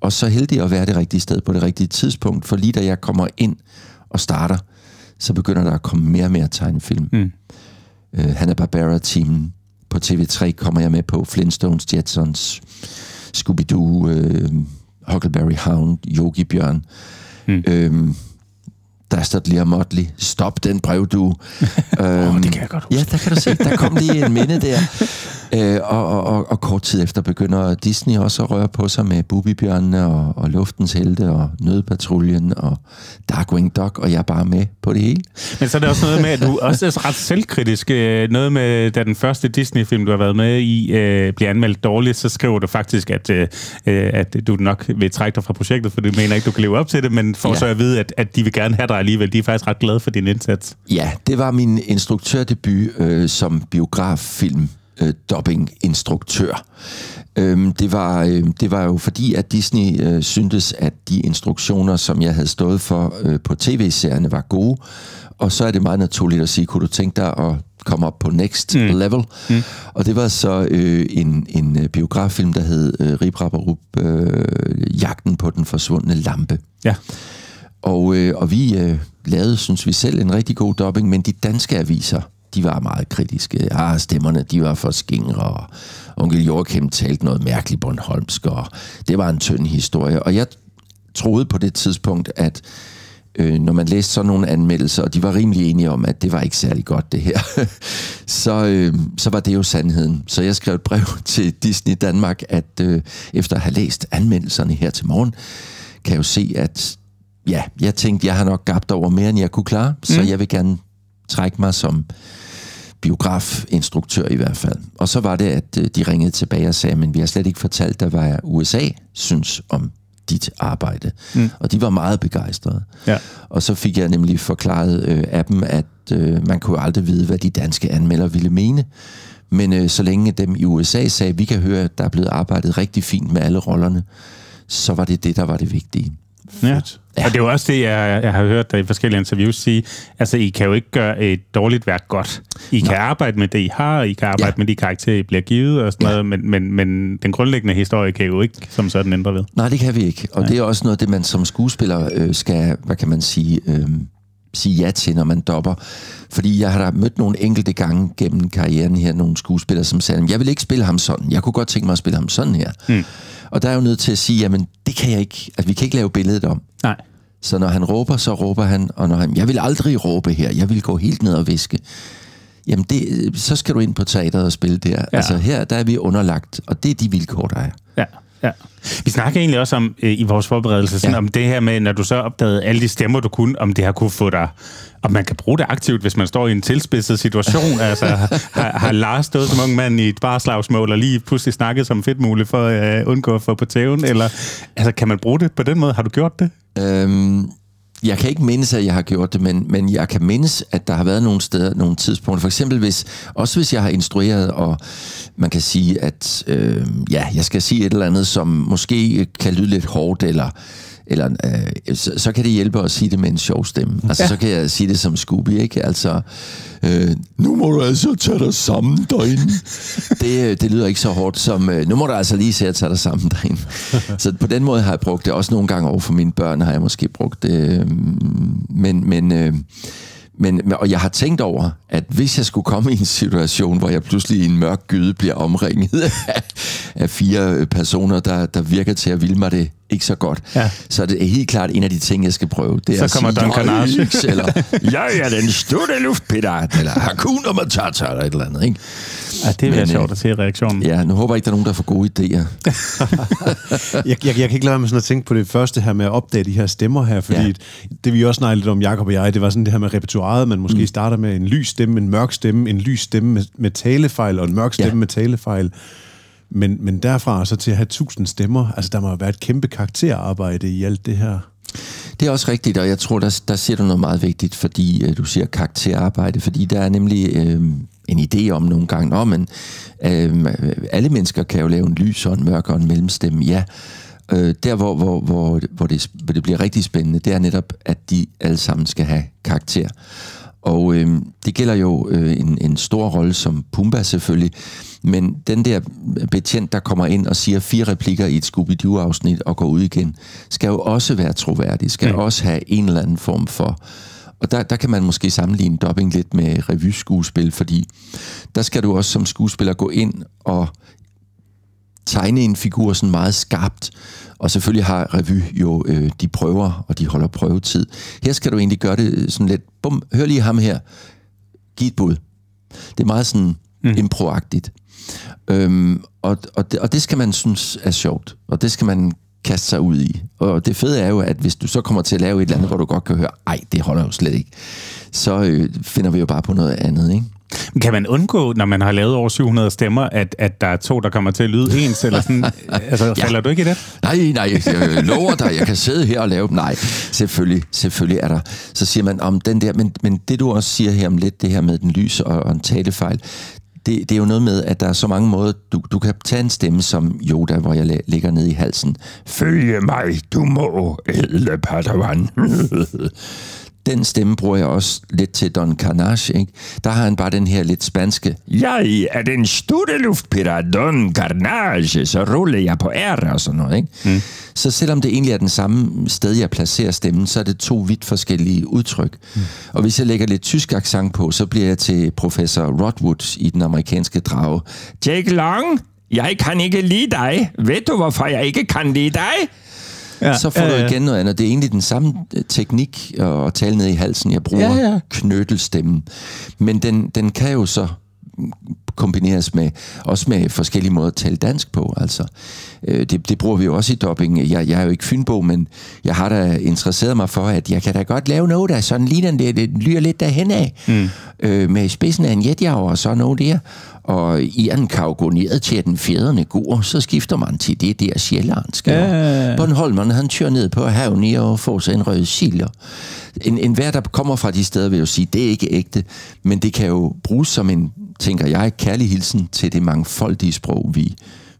også så heldig at være det rigtige sted på det rigtige tidspunkt. For lige da jeg kommer ind og starter, så begynder der at komme mere og mere tegnefilm. Mm. Øh, Hanna-Barbera-teamen på TV3 kommer jeg med på. Flintstones, Jetsons, Scooby-Doo, øh, Huckleberry Hound, Yogi Bjørn. Mm. Øhm, Dastardly og Motley. Stop den brev, du. øhm, Åh, det kan jeg godt huske. Ja, der kan du se. Der kom lige en minde der. Øh, og, og, og, og kort tid efter begynder Disney også at røre på sig med Bubibjørnene og, og Luftens Helte og Nødpatruljen og Darkwing Duck, og jeg er bare med på det hele. Men så er det også noget med, at du også er ret selvkritisk. Øh, Noget med, da den første Disney-film, du har været med i, øh, bliver anmeldt dårligt, så skriver du faktisk, at, øh, øh, at du nok vil trække dig fra projektet, for du mener ikke, du kan leve op til det, men får Ja. ja. så at vide, at, at de vil gerne have dig alligevel. De er faktisk ret glade for din indsats. Ja, det var min instruktørdebut øh, som biograffilm øh, dubbing-instruktør. Øhm, det, var, øh, det var jo fordi, at Disney øh, syntes, at de instruktioner, som jeg havde stået for øh, på tv-serierne, var gode. Og så er det meget naturligt at sige, kunne du tænke dig at komme op på next mm. level? Mm. Og det var så øh, en, en øh, biograffilm, der hed øh, Rip Rap Rup, øh, Jagten på den forsvundne lampe. Ja. Og, øh, og vi øh, lavede, synes vi selv, en rigtig god dubbing, men de danske aviser, de var meget kritiske. Ah, stemmerne, de var for skingre, og, onkel Joachim talte noget mærkeligt Bornholmsk, og det var en tynd historie. Og jeg troede på det tidspunkt, at øh, når man læste sådan nogle anmeldelser, og de var rimelig enige om, at det var ikke særlig godt det her, så, øh, så var det jo sandheden. Så jeg skrev et brev til Disney Danmark, at øh, efter at have læst anmeldelserne her til morgen, kan jeg jo se, at ja, jeg tænkte, jeg har nok gabt over mere, end jeg kunne klare, mm. så jeg vil gerne trække mig som biografinstruktør i hvert fald. Og så var det, at øh, de ringede tilbage og sagde, men vi har slet ikke fortalt dig, hvad USA synes om dit arbejde. Mm. Og de var meget begejstrede. Ja. Og så fik jeg nemlig forklaret øh, af dem, at øh, man kunne aldrig vide, hvad de danske anmelder ville mene. Men øh, så længe dem i USA sagde, at vi kan høre, at der er blevet arbejdet rigtig fint med alle rollerne, så var det det, der var det vigtige. Ja. Ja. Og det er jo også det, jeg, jeg har hørt dig i forskellige interviews sige. Altså, I kan jo ikke gøre et dårligt værk godt. I kan arbejde med det, I har, I kan arbejde ja. med de karakterer, I bliver givet og sådan ja. noget, men, men, men den grundlæggende historie kan I jo ikke som sådan ændre ved. Nej, det kan vi ikke. Og Nej. det er også noget, det man som skuespiller øh, skal, hvad kan man sige... Øh, sige ja til, når man dopper. Fordi jeg har da mødt nogle enkelte gange gennem karrieren her, nogle skuespillere, som sagde, jeg vil ikke spille ham sådan. Jeg kunne godt tænke mig at spille ham sådan her. Mm. Og der er jo nødt til at sige, jamen det kan jeg ikke. Altså, vi kan ikke lave billedet om. Nej. Så når han råber, så råber han. Og når han, jeg vil aldrig råbe her. Jeg vil gå helt ned og viske. Jamen, det, så skal du ind på teateret og spille der. Ja. Altså her, der er vi underlagt, og det er de vilkår, der er. Ja. Ja. Vi snakker egentlig også om øh, i vores forberedelse, sådan, ja. om det her med, når du så opdagede alle de stemmer, du kunne, om det har kunne få dig, om man kan bruge det aktivt, hvis man står i en tilspidset situation. altså, har, har Lars stået som ung mand i et barslagsmål, og lige pludselig snakket som fedt muligt for at uh, undgå at få på tæven? Eller altså, kan man bruge det på den måde? Har du gjort det? Øhm, jeg kan ikke mindes, at jeg har gjort det, men, men jeg kan mindes, at der har været nogle steder, nogle tidspunkter. For eksempel, hvis, også hvis jeg har instrueret, og man kan sige, at øh, ja, jeg skal sige et eller andet, som måske kan lyde lidt hårdt, eller eller øh, så, så kan det hjælpe at sige det med en sjov stemme. Altså, ja. så kan jeg sige det som Scooby, ikke? Altså, øh, nu må du altså tage dig sammen derinde. det, øh, det lyder ikke så hårdt som, øh, nu må du altså lige se at tage dig sammen derinde. så på den måde har jeg brugt det. Også nogle gange over for mine børn har jeg måske brugt det. Øh, men, men øh, men, og jeg har tænkt over, at hvis jeg skulle komme i en situation, hvor jeg pludselig i en mørk gyde bliver omringet af, af fire personer, der, der virker til at ville mig det ikke så godt, ja. så er det helt klart en af de ting, jeg skal prøve. Det er så kommer Don Carnage. eller jeg er den store luftpirat, eller Hakuna Matata, eller et eller andet, ikke? Ja, det er sjovt at se reaktionen. Ja, nu håber jeg ikke, der er nogen, der får gode idéer. jeg, jeg, jeg kan ikke lade være med sådan at tænke på det første her med at opdage de her stemmer her, fordi ja. det vi også snakkede lidt om, Jacob og jeg, det var sådan det her med repertoireet, man måske mm. starter med en lys stemme, en mørk stemme, en lys stemme med, med talefejl, og en mørk stemme ja. med talefejl. Men, men derfra så til at have tusind stemmer, altså der må være et kæmpe karakterarbejde i alt det her. Det er også rigtigt, og jeg tror, der, der siger du noget meget vigtigt, fordi øh, du siger karakterarbejde, fordi der er nemlig øh, en idé om nogle gange, Nå, men øh, alle mennesker kan jo lave en lys og en mørk og en mellemstemme, ja. Øh, der, hvor, hvor, hvor, hvor, det, hvor det bliver rigtig spændende, det er netop, at de alle sammen skal have karakter. Og øh, det gælder jo øh, en, en stor rolle som Pumba selvfølgelig, men den der betjent, der kommer ind og siger fire replikker i et Scooby-Doo-afsnit og går ud igen, skal jo også være troværdig, skal mm. også have en eller anden form for... Og der, der kan man måske sammenligne dubbing lidt med revyskuespil, fordi der skal du også som skuespiller gå ind og tegne en figur sådan meget skarpt. Og selvfølgelig har revy jo øh, de prøver, og de holder prøvetid. Her skal du egentlig gøre det sådan lidt, bum, hør lige ham her, giv et bud. Det er meget sådan mm. improagtigt. Øhm, og, og, det, og det skal man synes er sjovt, og det skal man kaste sig ud i. Og det fede er jo, at hvis du så kommer til at lave et eller andet, hvor du godt kan høre, ej, det holder jo slet ikke, så øh, finder vi jo bare på noget andet, ikke? Kan man undgå, når man har lavet over 700 stemmer, at, at der er to, der kommer til at lyde ens? Eller sådan? altså, falder ja. du ikke i det? Nej, nej, jeg lover dig, jeg kan sidde her og lave dem. Nej, selvfølgelig, selvfølgelig er der. Så siger man om den der, men, men det du også siger her om lidt, det her med den lys og, og en talefejl, det, det er jo noget med, at der er så mange måder, du, du kan tage en stemme som Yoda, hvor jeg ligger ned i halsen. Følge mig, du må, ædle padawan. Den stemme bruger jeg også lidt til Don Carnage, ikke? Der har han bare den her lidt spanske. Jeg er den store luftpirat Don Carnage, så ruller jeg på ære og sådan noget, ikke? Mm. Så selvom det egentlig er den samme sted, jeg placerer stemmen, så er det to vidt forskellige udtryk. Mm. Og hvis jeg lægger lidt tysk accent på, så bliver jeg til professor Rodwood i den amerikanske drage. Jake Long, Jeg kan ikke lide dig. Ved du, hvorfor jeg ikke kan lide dig? Ja, så får ja, ja. du igen noget andet. Det er egentlig den samme øh, teknik at tale ned i halsen. Jeg bruger ja, ja. knødelstemmen. Men den, den kan jo så kombineres med også med forskellige måder at tale dansk på. Altså, øh, det, det bruger vi jo også i dubbing. Jeg, jeg er jo ikke fynbo, men jeg har da interesseret mig for, at jeg kan da godt lave noget, der sådan ligner det, det lyder lidt derhen af. Mm. Øh, med spidsen af en jetjager og så noget der. Og i en ned til den fjederne går, så skifter man til det der sjællandske. Ja. Bornholmerne, han kører ned på havnen og får sig en rød silder. En, en hver, der kommer fra de steder, vil jo sige, det er ikke ægte, men det kan jo bruges som en tænker jeg, kærlig hilsen til det mangfoldige sprog, vi,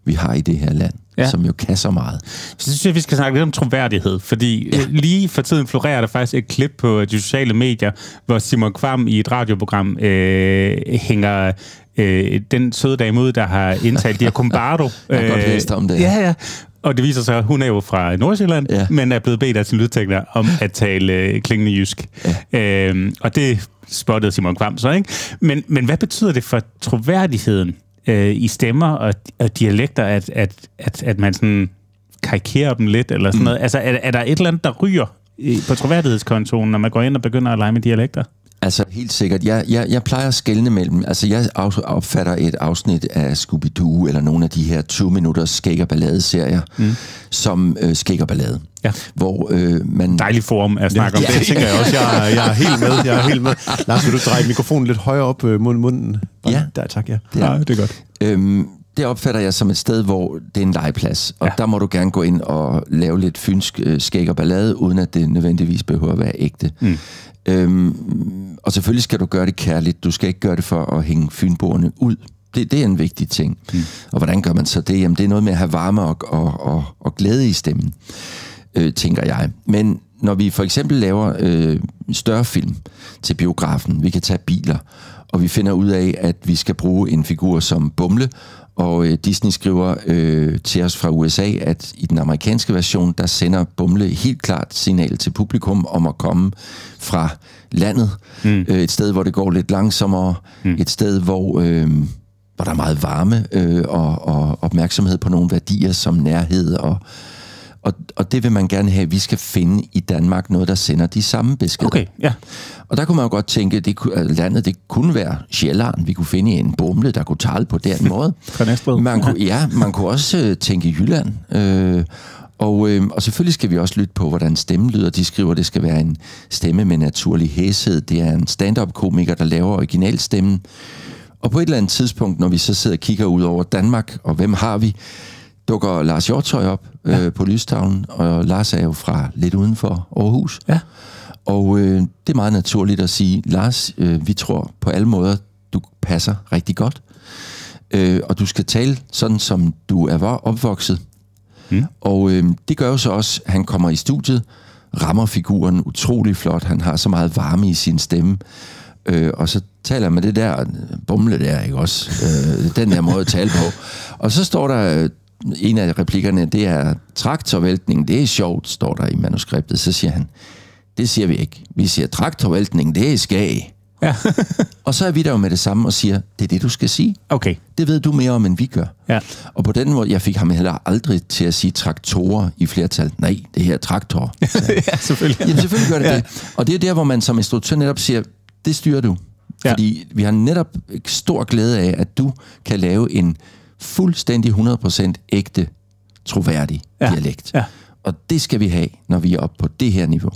vi har i det her land, ja. som jo kan så meget. Så synes jeg, vi skal snakke lidt om troværdighed, fordi ja. Øh, lige for tiden florerer der faktisk et klip på de sociale medier, hvor Simon Kvam i et radioprogram øh, hænger øh, den søde dame ud, der har indtalt Dia Combardo. jeg har godt øh, læst om det. Ja, ja. Og det viser sig, at hun er jo fra Nordsjælland, ja. men er blevet bedt af sin lydtekner om at tale øh, klingende jysk. Ja. Øhm, og det spottede Simon Kvam så, ikke? Men, men hvad betyder det for troværdigheden øh, i stemmer og, og dialekter, at, at, at, at man sådan karikerer dem lidt, eller sådan mm. noget? Altså, er, er der et eller andet, der ryger på troværdighedskontoen, når man går ind og begynder at lege med dialekter? Altså helt sikkert. Jeg, jeg, jeg plejer at skelne mellem... Altså jeg opfatter et afsnit af Scooby-Doo eller nogle af de her 20 minutters skæg og ballade-serier mm. som øh, skæg og ballade. Ja. Hvor øh, man... Dejlig form at snakke ja, om det. Tænker jeg også. Jeg, jeg er helt med. Jeg er helt med. Lars, vil du dreje mikrofonen lidt højere op øh, mod munden? Ja. Der, tak, ja. Ja, det er godt. Øhm, det opfatter jeg som et sted, hvor det er en legeplads. Og ja. der må du gerne gå ind og lave lidt fynsk øh, skæg og ballade, uden at det nødvendigvis behøver at være ægte. Mm. Øhm, og selvfølgelig skal du gøre det kærligt. Du skal ikke gøre det for at hænge fynboerne ud. Det, det er en vigtig ting. Mm. Og hvordan gør man så det? Jamen, det er noget med at have varme og, og, og, og glæde i stemmen, øh, tænker jeg. Men når vi for eksempel laver øh, større film til biografen, vi kan tage biler, og vi finder ud af, at vi skal bruge en figur som Bumle, og øh, Disney skriver øh, til os fra USA, at i den amerikanske version, der sender Bumle helt klart signal til publikum om at komme fra landet. Mm. Øh, et sted, hvor det går lidt langsommere. Mm. Et sted, hvor, øh, hvor der er meget varme øh, og, og opmærksomhed på nogle værdier som nærhed og og, og det vil man gerne have, at vi skal finde i Danmark noget, der sender de samme beskeder. Okay, ja. Og der kunne man jo godt tænke, det, at landet det kunne være Sjælland. Vi kunne finde en bumle, der kunne tale på den måde. man kunne, ja, man kunne også øh, tænke Jylland. Øh, og, øh, og selvfølgelig skal vi også lytte på, hvordan stemmen lyder. De skriver, at det skal være en stemme med naturlig hæshed. Det er en stand-up-komiker, der laver originalstemmen. Og på et eller andet tidspunkt, når vi så sidder og kigger ud over Danmark, og hvem har vi, dukker Lars Hjortøj op ja. øh, på lystavlen, og Lars er jo fra lidt uden for Aarhus. Ja. Og øh, det er meget naturligt at sige, Lars, øh, vi tror på alle måder, du passer rigtig godt. Øh, og du skal tale sådan, som du er opvokset. Mm. Og øh, det gør jo så også, at han kommer i studiet, rammer figuren utrolig flot. Han har så meget varme i sin stemme. Øh, og så taler med det der bumle der, ikke også? Øh, den der måde at tale på. Og så står der en af replikkerne, det er traktorvæltning, det er sjovt, står der i manuskriptet. Så siger han, det siger vi ikke. Vi siger traktorvæltning, det er skag. Ja. og så er vi der jo med det samme og siger, det er det, du skal sige. Okay. Det ved du mere om, end vi gør. Ja. Og på den måde, jeg fik ham heller aldrig til at sige traktorer i flertal. Nej, det her er traktor. ja, selvfølgelig. Jamen, selvfølgelig gør det ja. det. Og det er der, hvor man som instruktør netop siger, det styrer du. Ja. Fordi vi har netop stor glæde af, at du kan lave en fuldstændig 100% ægte, troværdig ja. dialekt. Ja. Og det skal vi have, når vi er oppe på det her niveau.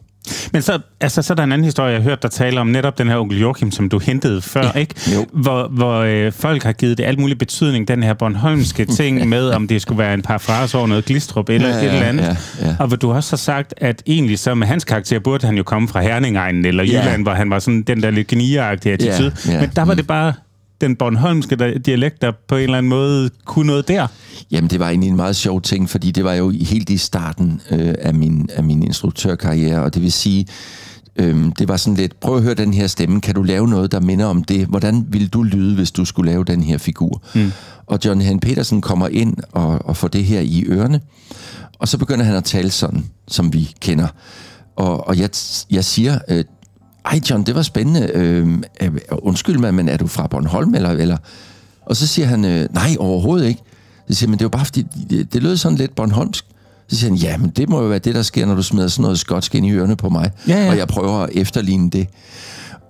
Men så, altså, så er der en anden historie, jeg har hørt, der taler om netop den her onkel Joachim, som du hentede før, ja, ikke? Jo. Hvor, hvor øh, folk har givet det alt mulig betydning, den her Bornholmske ting med, om det skulle være en par fraser over noget Glistrup eller ja, ja, et eller andet. Ja, ja. Og hvor du også har sagt, at egentlig så med hans karakter burde han jo komme fra Herningegnen eller Jylland, ja. hvor han var sådan den der lidt geniagtige attitude. Ja, ja. Men der var det bare den bornholmske dialekt, der på en eller anden måde kunne noget der? Jamen, det var egentlig en meget sjov ting, fordi det var jo helt i starten øh, af, min, af min instruktørkarriere, og det vil sige, øh, det var sådan lidt, prøv at høre den her stemme, kan du lave noget, der minder om det? Hvordan ville du lyde, hvis du skulle lave den her figur? Mm. Og John Hen Petersen kommer ind og, og får det her i ørerne, og så begynder han at tale sådan, som vi kender. Og, og jeg, jeg siger, øh, ej John, det var spændende. Øh, undskyld mig, men er du fra Bornholm? Eller, eller? Og så siger han, øh, nej, overhovedet ikke. Så siger jeg, men det jo bare fordi, det, det lød sådan lidt Bornholmsk. Så siger han, ja, men det må jo være det, der sker, når du smider sådan noget skotsk ind i ørerne på mig. Ja, ja. Og jeg prøver at efterligne det.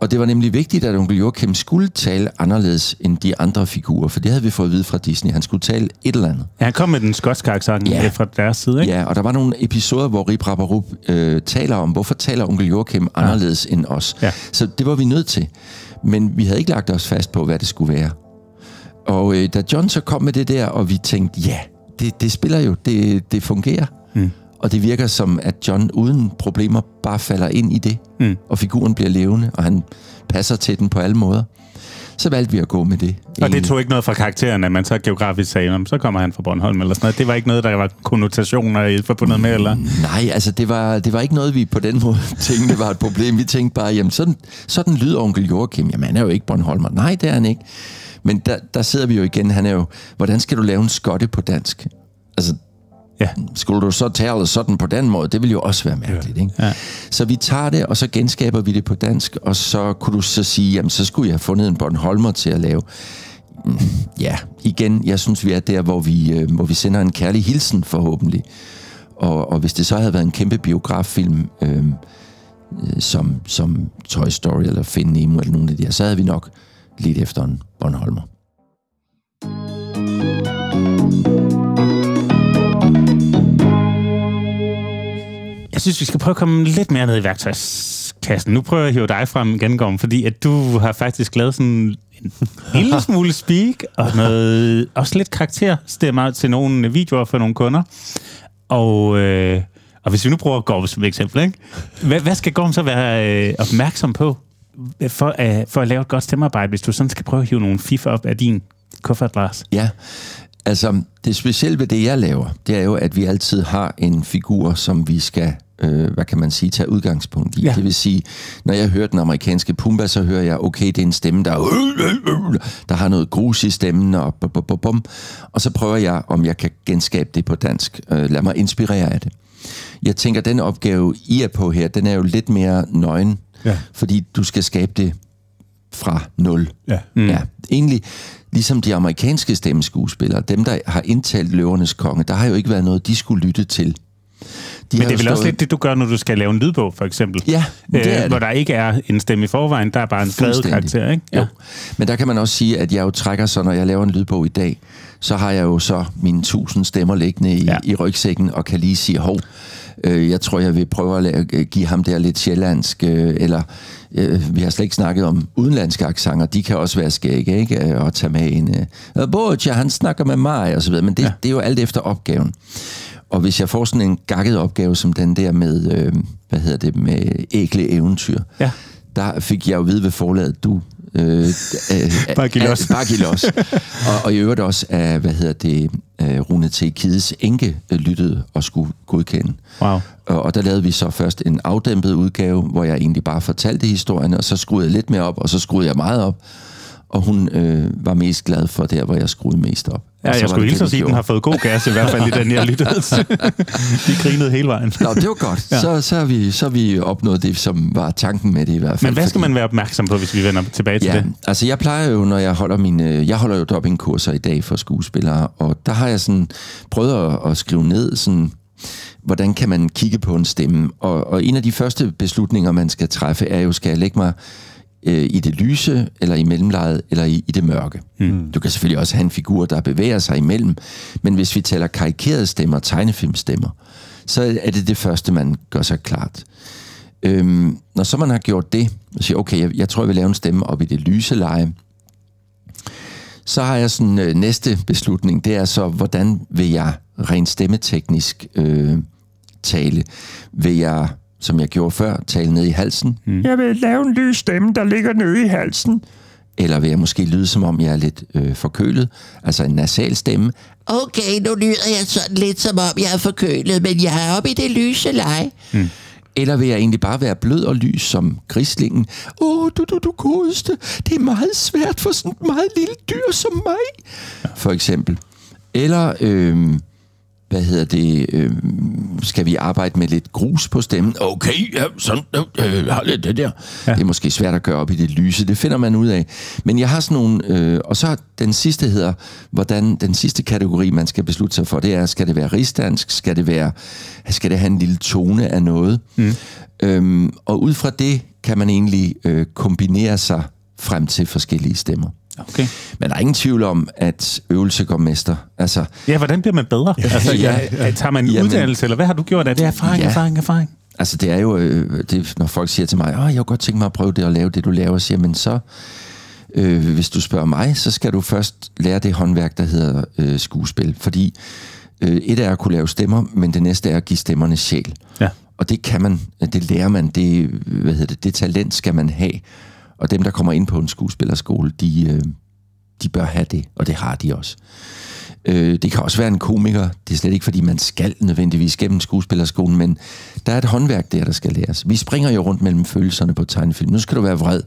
Og det var nemlig vigtigt, at onkel Joachim skulle tale anderledes end de andre figurer, for det havde vi fået at vide fra Disney. Han skulle tale et eller andet. Ja, han kom med den skotske accent Ja. ja. fra deres side, ikke? Ja, og der var nogle episoder, hvor Rip Rapparup øh, taler om, hvorfor taler onkel Joachim anderledes end os. Ja. Så det var vi nødt til. Men vi havde ikke lagt os fast på, hvad det skulle være. Og øh, da John så kom med det der, og vi tænkte, ja, det, det spiller jo, det, det fungerer. Mm. Og det virker som, at John uden problemer bare falder ind i det. Mm. Og figuren bliver levende, og han passer til den på alle måder. Så valgte vi at gå med det. Og det tog ikke noget fra karakteren, at man så geografisk sagde, "Nå, men så kommer han fra Bornholm eller sådan noget. Det var ikke noget, der var konnotationer i- forbundet med, eller? Nej, altså det var, det var ikke noget, vi på den måde tænkte var et problem. Vi tænkte bare, jamen sådan, sådan lyder onkel Joachim. Jamen han er jo ikke Bornholmer. Nej, det er han ikke. Men der, der sidder vi jo igen. Han er jo, hvordan skal du lave en skotte på dansk? Altså, Ja. skulle du så tale sådan på den måde? Det ville jo også være mærkeligt, ikke? Ja. Så vi tager det, og så genskaber vi det på dansk, og så kunne du så sige, jamen så skulle jeg have fundet en Bornholmer til at lave. Mm, Ja, igen, jeg synes, vi er der, hvor vi, øh, hvor vi sender en kærlig hilsen, forhåbentlig. Og, og hvis det så havde været en kæmpe biograffilm, øh, som, som Toy Story eller Find Nemo eller nogle af de her, så havde vi nok lidt efter en Bornholmer. Jeg synes, vi skal prøve at komme lidt mere ned i værktøjskassen. Nu prøver jeg at hive dig frem Gorm, fordi at du har faktisk lavet sådan en lille smule speak, og noget, også lidt karakterstemmer til nogle videoer for nogle kunder. Og, øh, og hvis vi nu bruger Gorm som eksempel, ikke? Hvad, hvad skal Gorm så være øh, opmærksom på for, øh, for at lave et godt stemmearbejde, hvis du sådan skal prøve at hive nogle fif op af din kuffert, Lars? Ja, altså det specielle ved det, jeg laver, det er jo, at vi altid har en figur, som vi skal, øh, hvad kan man sige, tage udgangspunkt i. Ja. Det vil sige, når jeg hører den amerikanske Pumba, så hører jeg, okay, det er en stemme, der, der har noget grus i stemmen, og, bum, bum, bum, bum. og så prøver jeg, om jeg kan genskabe det på dansk. Øh, lad mig inspirere af det. Jeg tænker, den opgave, I er på her, den er jo lidt mere nøgen, Ja. fordi du skal skabe det fra nul. Ja. Mm. ja. Egentlig, ligesom de amerikanske stemmeskuespillere, dem, der har indtalt Løvernes Konge, der har jo ikke været noget, de skulle lytte til. De Men det er vel også stået- lidt det, du gør, når du skal lave en lydbog, for eksempel. Ja, det er øh, det. Hvor der ikke er en stemme i forvejen, der er bare en Fuldstændig. karakter, ikke? Jo. Men der kan man også sige, at jeg jo trækker så, når jeg laver en lydbog i dag, så har jeg jo så mine tusind stemmer liggende i, Ja. ja. i rygsækken, og kan lige sige, hov, øh, jeg tror, jeg vil prøve at lave, øh, give ham der lidt sjællandsk, øh, eller øh, vi har slet ikke snakket om udenlandske accenter, de kan også være skægge, ikke? Øh, Og tage med en, øh, Borgia, han snakker med mig, og så videre, men det, ja. det er jo alt efter opgaven. Og hvis jeg får sådan en gakket opgave som den der med, øh, hvad hedder det, med ægle eventyr, Ja. der fik jeg jo at vide ved forlaget, du... Øh, øh, Bare giv los. Bare giv los. og, og i øvrigt også af, hvad hedder det, øh, Rune T. Kides enke øh, lyttede og skulle godkende. Wow. Og, og der lavede vi så først en afdæmpet udgave, hvor jeg egentlig bare fortalte historien, og så skruede jeg lidt mere op, og så skruede jeg meget op. Og hun øh, var mest glad for der, hvor jeg skruede mest op. Ja, jeg skulle hilse at sige, at den har fået god gas, i hvert fald i den, jeg lyttede. De grinede hele vejen. Nå, det var godt. ja. så, så, har vi, så har vi opnået det, som var tanken med det i hvert fald. Men hvad skal fordi- man være opmærksom på, hvis vi vender tilbage til Ja, det? altså jeg plejer jo, når jeg holder mine... Jeg holder jo dubbingkurser i dag for skuespillere, og der har jeg sådan prøvet at, at skrive ned sådan hvordan kan man kigge på en stemme? Og, og en af de første beslutninger, man skal træffe, er jo, skal jeg lægge mig øh, i det lyse, eller i mellemlejet, eller i, i det mørke. Mm. Du kan selvfølgelig også have en figur, der bevæger sig imellem, men hvis vi taler karikerede stemmer, tegnefilmstemmer, så er det det første, man gør sig klart. Øhm, når så man har gjort det, og siger, okay, jeg, jeg tror, jeg vil lave en stemme op i det lyse leje, så har jeg sådan øh, næste beslutning, det er så, hvordan vil jeg rent stemmeteknisk øh, tale? Vil jeg, som jeg gjorde før, tale ned i halsen? Mm. Jeg vil lave en lys stemme, der ligger nede i halsen. Eller vil jeg måske lyde, som om jeg er lidt øh, forkølet? Altså en nasal stemme. Okay, nu lyder jeg sådan lidt som om jeg er forkølet, men jeg er oppe i det lyse leje. Eller vil jeg egentlig bare være blød og lys som grislingen? Åh, du, du, du godeste. Det er meget svært for sådan et meget lille dyr som mig. For eksempel. Eller, øh, hvad hedder det, øh, skal vi arbejde med lidt grus på stemmen? Okay, ja, sådan, øh, har lidt det der. Ja. Det er måske svært at gøre op i det lyse, det finder man ud af. Men jeg har sådan nogle, øh, og så den sidste hedder, hvordan den sidste kategori, man skal beslutte sig for, det er, skal det være rigsdansk, skal det være, skal det have en lille tone af noget? Mm. Øhm, og ud fra det kan man egentlig øh, kombinere sig frem til forskellige stemmer. Okay. Men der er ingen tvivl om, at øvelse går mester. Altså, Ja, hvordan bliver man bedre? Altså, Ja, ja, Tager man en jamen- uddannelse, eller hvad har du gjort? Er det erfaring, Ja. erfaring, erfaring? Altså det er jo, øh, det, når folk siger til mig, at jeg kunne godt tænke mig at prøve det og lave det, du laver, siger, men så, øh, hvis du spørger mig, så skal du først lære det håndværk, der hedder øh, skuespil. Fordi øh, et er at kunne lave stemmer, men det næste er at give stemmerne sjæl. Ja. Og det kan man, det lærer man, det, hvad hedder det, det talent skal man have. Og dem, der kommer ind på en skuespillerskole, de, øh, de bør have det, og det har de også. Øh, det kan også være en komiker. Det er slet ikke, fordi man skal nødvendigvis gennem skuespillerskolen, men der er et håndværk der, der skal læres. Vi springer jo rundt mellem følelserne på tegnefilm. Nu skal du være vred.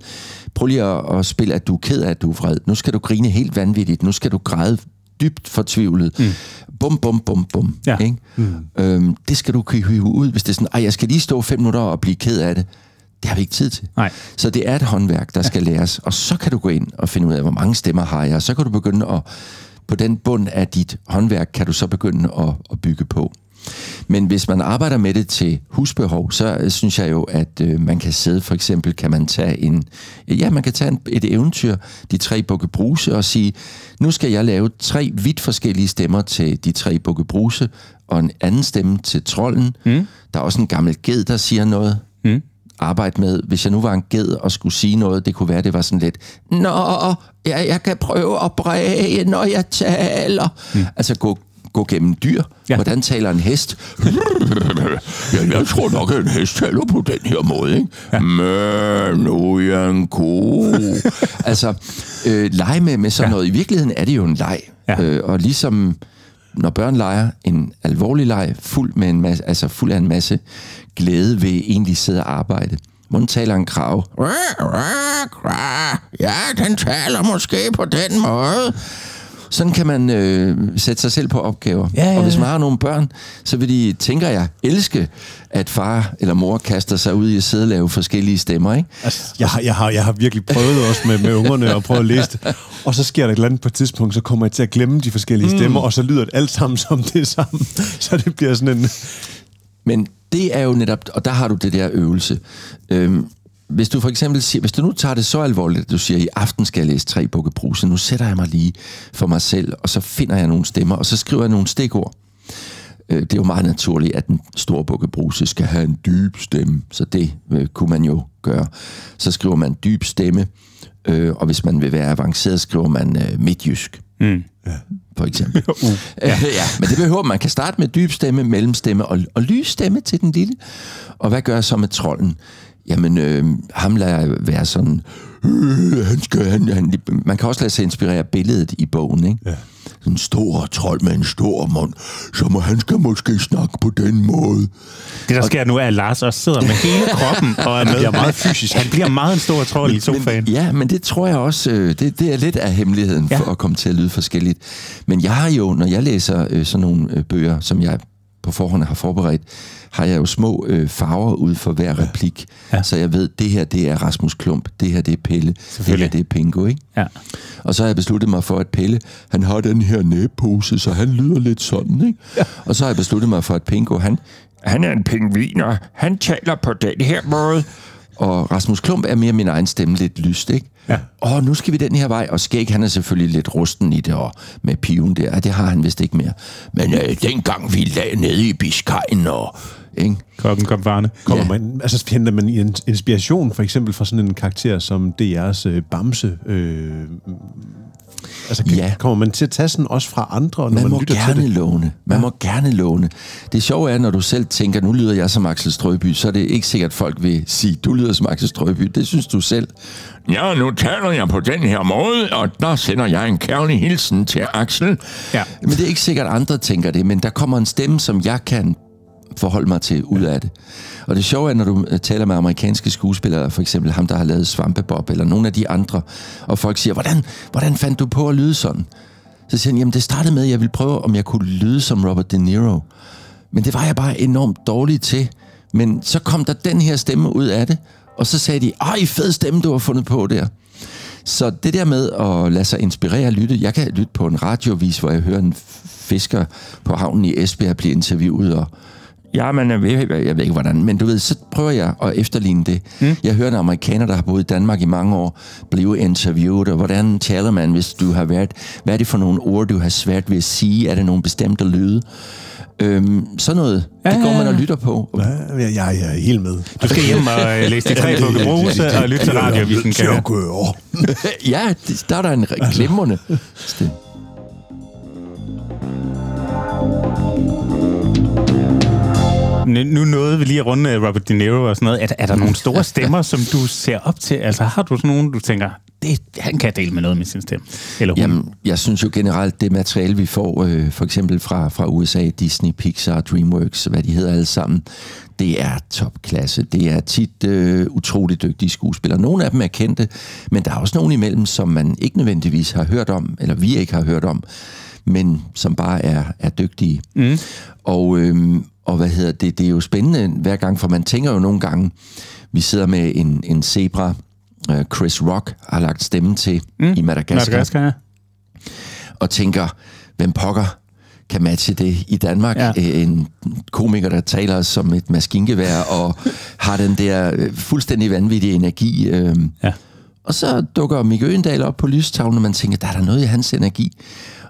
Prøv lige at, at spille, at du er ked af, at du er vred. Nu skal du grine helt vanvittigt. Nu skal du græde dybt fortvivlet. Mm. Bum, bum, bum, bum. Ja. Ikke? Mm. Øhm, det skal du kunne hive ud, hvis det er sådan, ej, jeg skal lige stå fem minutter og blive ked af det. Det har vi ikke tid til. Nej. Så det er et håndværk, der skal læres, og så kan du gå ind og finde ud af, hvor mange stemmer har jeg, og så kan du begynde at, på den bund af dit håndværk, kan du så begynde at, at bygge på. Men hvis man arbejder med det til husbehov, så øh, synes jeg jo, at øh, man kan sidde, for eksempel kan man tage en, ja, man kan tage en, et eventyr, de tre bukke bruse, og sige, nu skal jeg lave tre vidt forskellige stemmer til de tre bukke bruse, og en anden stemme til trolden. Mm. Der er også en gammel ged, der siger noget. Mm arbejde med, hvis jeg nu var en ged og skulle sige noget, det kunne være, det var sådan lidt, Nå, ja, jeg kan prøve at bræge, når jeg taler. Mm. Altså gå, gå gennem dyr. Ja. Hvordan taler en hest? ja, jeg tror nok, at en hest taler på den her måde, ikke? Ja. Men nu er jeg en ko. altså, øh, lege med, med sådan ja. noget. I virkeligheden er det jo en leg. Ja. Øh, og ligesom når børn leger en alvorlig leg, fuld, med en masse, altså fuld af en masse glæde ved egentlig sidde og arbejde. Hvordan taler en krav? Ja, den taler måske på den måde. Sådan kan man øh, sætte sig selv på opgaver. Ja, ja, Og hvis man har nogle børn, så vil de, tænker jeg, elske, at far eller mor kaster sig ud i at sidde og lave forskellige stemmer. Ikke? Altså, jeg, har, jeg, har, jeg har virkelig prøvet også med, med ungerne at prøve at læse det. Og så sker der et eller andet på et tidspunkt, så kommer jeg til at glemme de forskellige stemmer, og så lyder det alt sammen som det samme. Så det bliver sådan en... Men det er jo netop, og der har du det der øvelse. Øhm, hvis du for eksempel siger, hvis du nu tager det så alvorligt, at du siger, i aften skal jeg læse tre bukke bruse, nu sætter jeg mig lige for mig selv, og så finder jeg nogle stemmer, og så skriver jeg nogle stikord. Øh, det er jo meget naturligt, at den store bukke bruse skal have en dyb stemme, så det øh, kunne man jo gøre. Så skriver man dyb stemme, øh, og hvis man vil være avanceret, skriver man øh, midtjysk. Mm. For eksempel. uh, ja. men det behøver man. kan starte med dyb stemme, mellemstemme og, og lys stemme til den lille. Og hvad gør jeg så med trolden? Jamen, øh, ham lader være sådan... Øh, han skal, han, han, man kan også lade sig inspirere billedet i bogen, ikke? Ja. En stor trold med en stor mund, så må, han skal måske snakke på den måde. Det, der sker nu, er, at Lars også sidder med hele kroppen og er med. bliver meget fysisk. Han bliver meget en stor trold i sofaen. Men, ja, men det tror jeg også, øh, det, det er lidt af hemmeligheden for Ja. at komme til at lyde forskelligt. Men jeg har jo, når jeg læser øh, sådan nogle øh, bøger, som jeg på forhånd har forberedt, har jeg jo små øh, farver ud for hver replik. Ja. Ja. Så jeg ved, det her det er Rasmus Klump, det her det er Pelle, det her det er Pingo, ikke? Ja. Og så har jeg besluttet mig for, at Pelle, han har den her næbpose, så han lyder lidt sådan, ikke? Ja. Og så har jeg besluttet mig for, at Pingo, han, Han er en pingvin, og han taler på den her måde. Og Rasmus Klump er mere min egen stemme lidt lyst, ikke? Ja. Og nu skal vi den her vej, og Skæg, han er selvfølgelig lidt rusten i det, og med piven der, og det har han vist ikke mere. Men øh, dengang vi lagde nede i Biscayen, og... Ikke? Kokken kom farne. Kommer Ja. man, altså henter man en inspiration for eksempel fra sådan en karakter som DR's øh, Bamse? Øh, altså, kan, Ja. kommer man til at tage sådan også fra andre, når man, Man må lytter til gerne det? låne. Man ja. må gerne låne. Det sjove er, når du selv tænker, nu lyder jeg som Axel Strøby, så er det ikke sikkert, at folk vil sige, du lyder som Axel Strøby. Det synes du selv. Ja, nu taler jeg på den her måde, og der sender jeg en kærlig hilsen til Axel. Ja. Men det er ikke sikkert, at andre tænker det, men der kommer en stemme, som jeg kan forholde mig til ud af det. Og det sjove er, når du øh, taler med amerikanske skuespillere, for eksempel ham, der har lavet Svampebob, eller nogle af de andre, og folk siger, hvordan, hvordan fandt du på at lyde sådan? Så siger han, jamen det startede med, at jeg ville prøve, om jeg kunne lyde som Robert De Niro. Men det var jeg bare enormt dårlig til. Men så kom der den her stemme ud af det, og så sagde de, ej, fed stemme, du har fundet på der. Så det der med at lade sig inspirere og lytte, jeg kan lytte på en radiovis, hvor jeg hører en fisker på havnen i Esbjerg blive interviewet, og Ja, men jeg ved, jeg ved ikke hvordan, men du ved, så prøver jeg at efterligne det. Mm. Jeg hører en amerikaner, der har boet i Danmark i mange år, blive interviewet, og hvordan taler man, hvis du har været, hvad er det for nogle ord, du har svært ved at sige? Er det nogle bestemte lyde? Øhm, sådan noget, ja, det går man og lytter på. Ja, jeg, jeg er helt med. Du skal hjem og øh, læse de tre bukke bruse og lytte til jeg. ja, det, der er der en glimrende stemme. Nu nåede vi lige at runde øh, Robert De Niro og sådan noget. Er, er der nogle store stemmer, som du ser op til? Altså har du sådan nogle, du tænker, det, han kan dele med noget med sin stemme? Eller hun? Jamen, jeg synes jo generelt, det materiale, vi får, øh, for eksempel fra, fra USA, Disney, Pixar, DreamWorks, hvad de hedder alle sammen, det er topklasse. Det er tit øh, utrolig dygtige skuespillere. Nogle af dem er kendte, men der er også nogle imellem, som man ikke nødvendigvis har hørt om, eller vi ikke har hørt om, men som bare er, er dygtige. Mm. Og, øhm, og hvad hedder det, det er jo spændende hver gang, for man tænker jo nogle gange, vi sidder med en, en zebra, øh, Chris Rock har lagt stemme til mm. i Madagaskar, Madagaskar ja. og tænker, hvem pokker kan matche det i Danmark. Ja. En komiker, der taler som et maskingevær og har den der øh, fuldstændig vanvittige energi. Øh. Ja. Og så dukker Mikke Øgendal op på lystavlen, og man tænker, der er der noget i hans energi.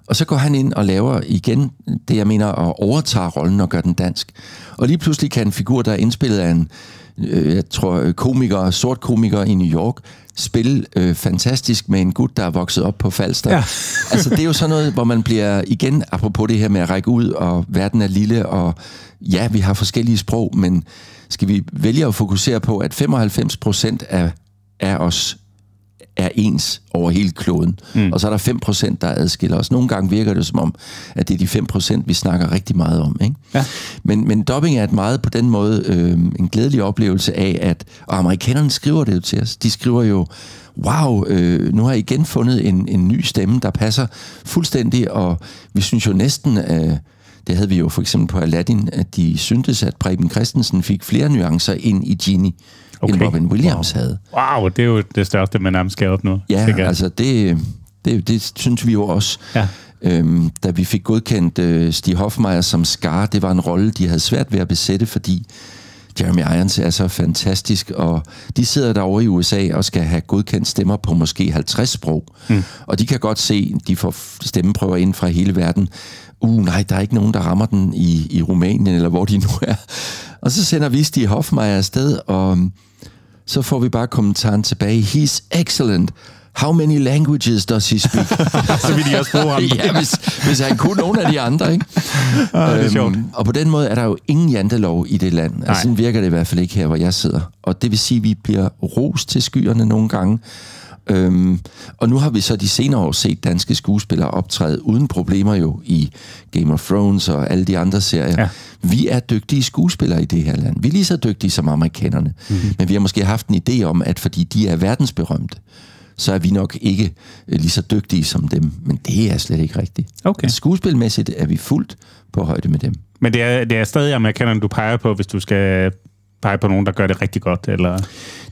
Og så går han ind og laver igen det, jeg mener, at overtage rollen og gøre den dansk. Og lige pludselig kan en figur, der er indspillet af en, øh, jeg tror, komiker, sort komiker i New York, spille øh, fantastisk med en gut, der er vokset op på Falster. Ja. altså, det er jo sådan noget, hvor man bliver, igen, apropos det her med at række ud, og verden er lille, og ja, vi har forskellige sprog, men skal vi vælge at fokusere på, at 95 procent af, af os er ens over hele kloden. Mm. Og så er der 5%, der adskiller os. Nogle gange virker det som om, at det er de 5%, vi snakker rigtig meget om. Ikke? Ja. Men, men dubbing er et meget på den måde øh, en glædelig oplevelse af, at og amerikanerne skriver det jo til os. De skriver jo, wow, øh, nu har I igen fundet en, en ny stemme, der passer fuldstændig, og vi synes jo næsten... Øh, det havde vi jo for eksempel på Aladdin, at de syntes, at Preben Christensen fik flere nuancer ind i Genie okay. end Robin Williams wow. havde. Wow, det er jo det største, man nærmest skal opnå. Ja, altså det, det, det synes vi jo også. Ja. Øhm, da vi fik godkendt øh, Stig Hoffmeier som Scar, det var en rolle, de havde svært ved at besætte, fordi Jeremy Irons er så fantastisk, og de sidder derovre i USA og skal have godkendt stemmer på måske 50 sprog. Mm. Og de kan godt se, de får stemmeprøver ind fra hele verden. Uh, nej, der er ikke nogen, der rammer den i, i Rumænien, eller hvor de nu er. Og så sender vi Stig Hoffmeier afsted, og så får vi bare kommentaren tilbage. He's excellent. How many languages does he speak? så vil de også bruge ham. ja, hvis, hvis han kunne nogle af de andre, ikke? Ah, det er sjovt. Øhm, og på den måde er der jo ingen jantelov i det land. Altså, sådan virker det i hvert fald ikke her, hvor jeg sidder. Og det vil sige, at vi bliver ros til skyerne nogle gange. Øhm, og nu har vi så de senere år set danske skuespillere optræde uden problemer jo i Game of Thrones og alle de andre serier. Ja. Vi er dygtige skuespillere i det her land. Vi er lige så dygtige som amerikanerne. Mm-hmm. Men vi har måske haft en idé om, at fordi de er verdensberømte, så er vi nok ikke øh, lige så dygtige som dem. Men det er slet ikke rigtigt. Okay. Skuespilmæssigt er vi fuldt på højde med dem. Men det er, det er stadig amerikanerne, du peger på, hvis du skal pege på nogen, der gør det rigtig godt, eller...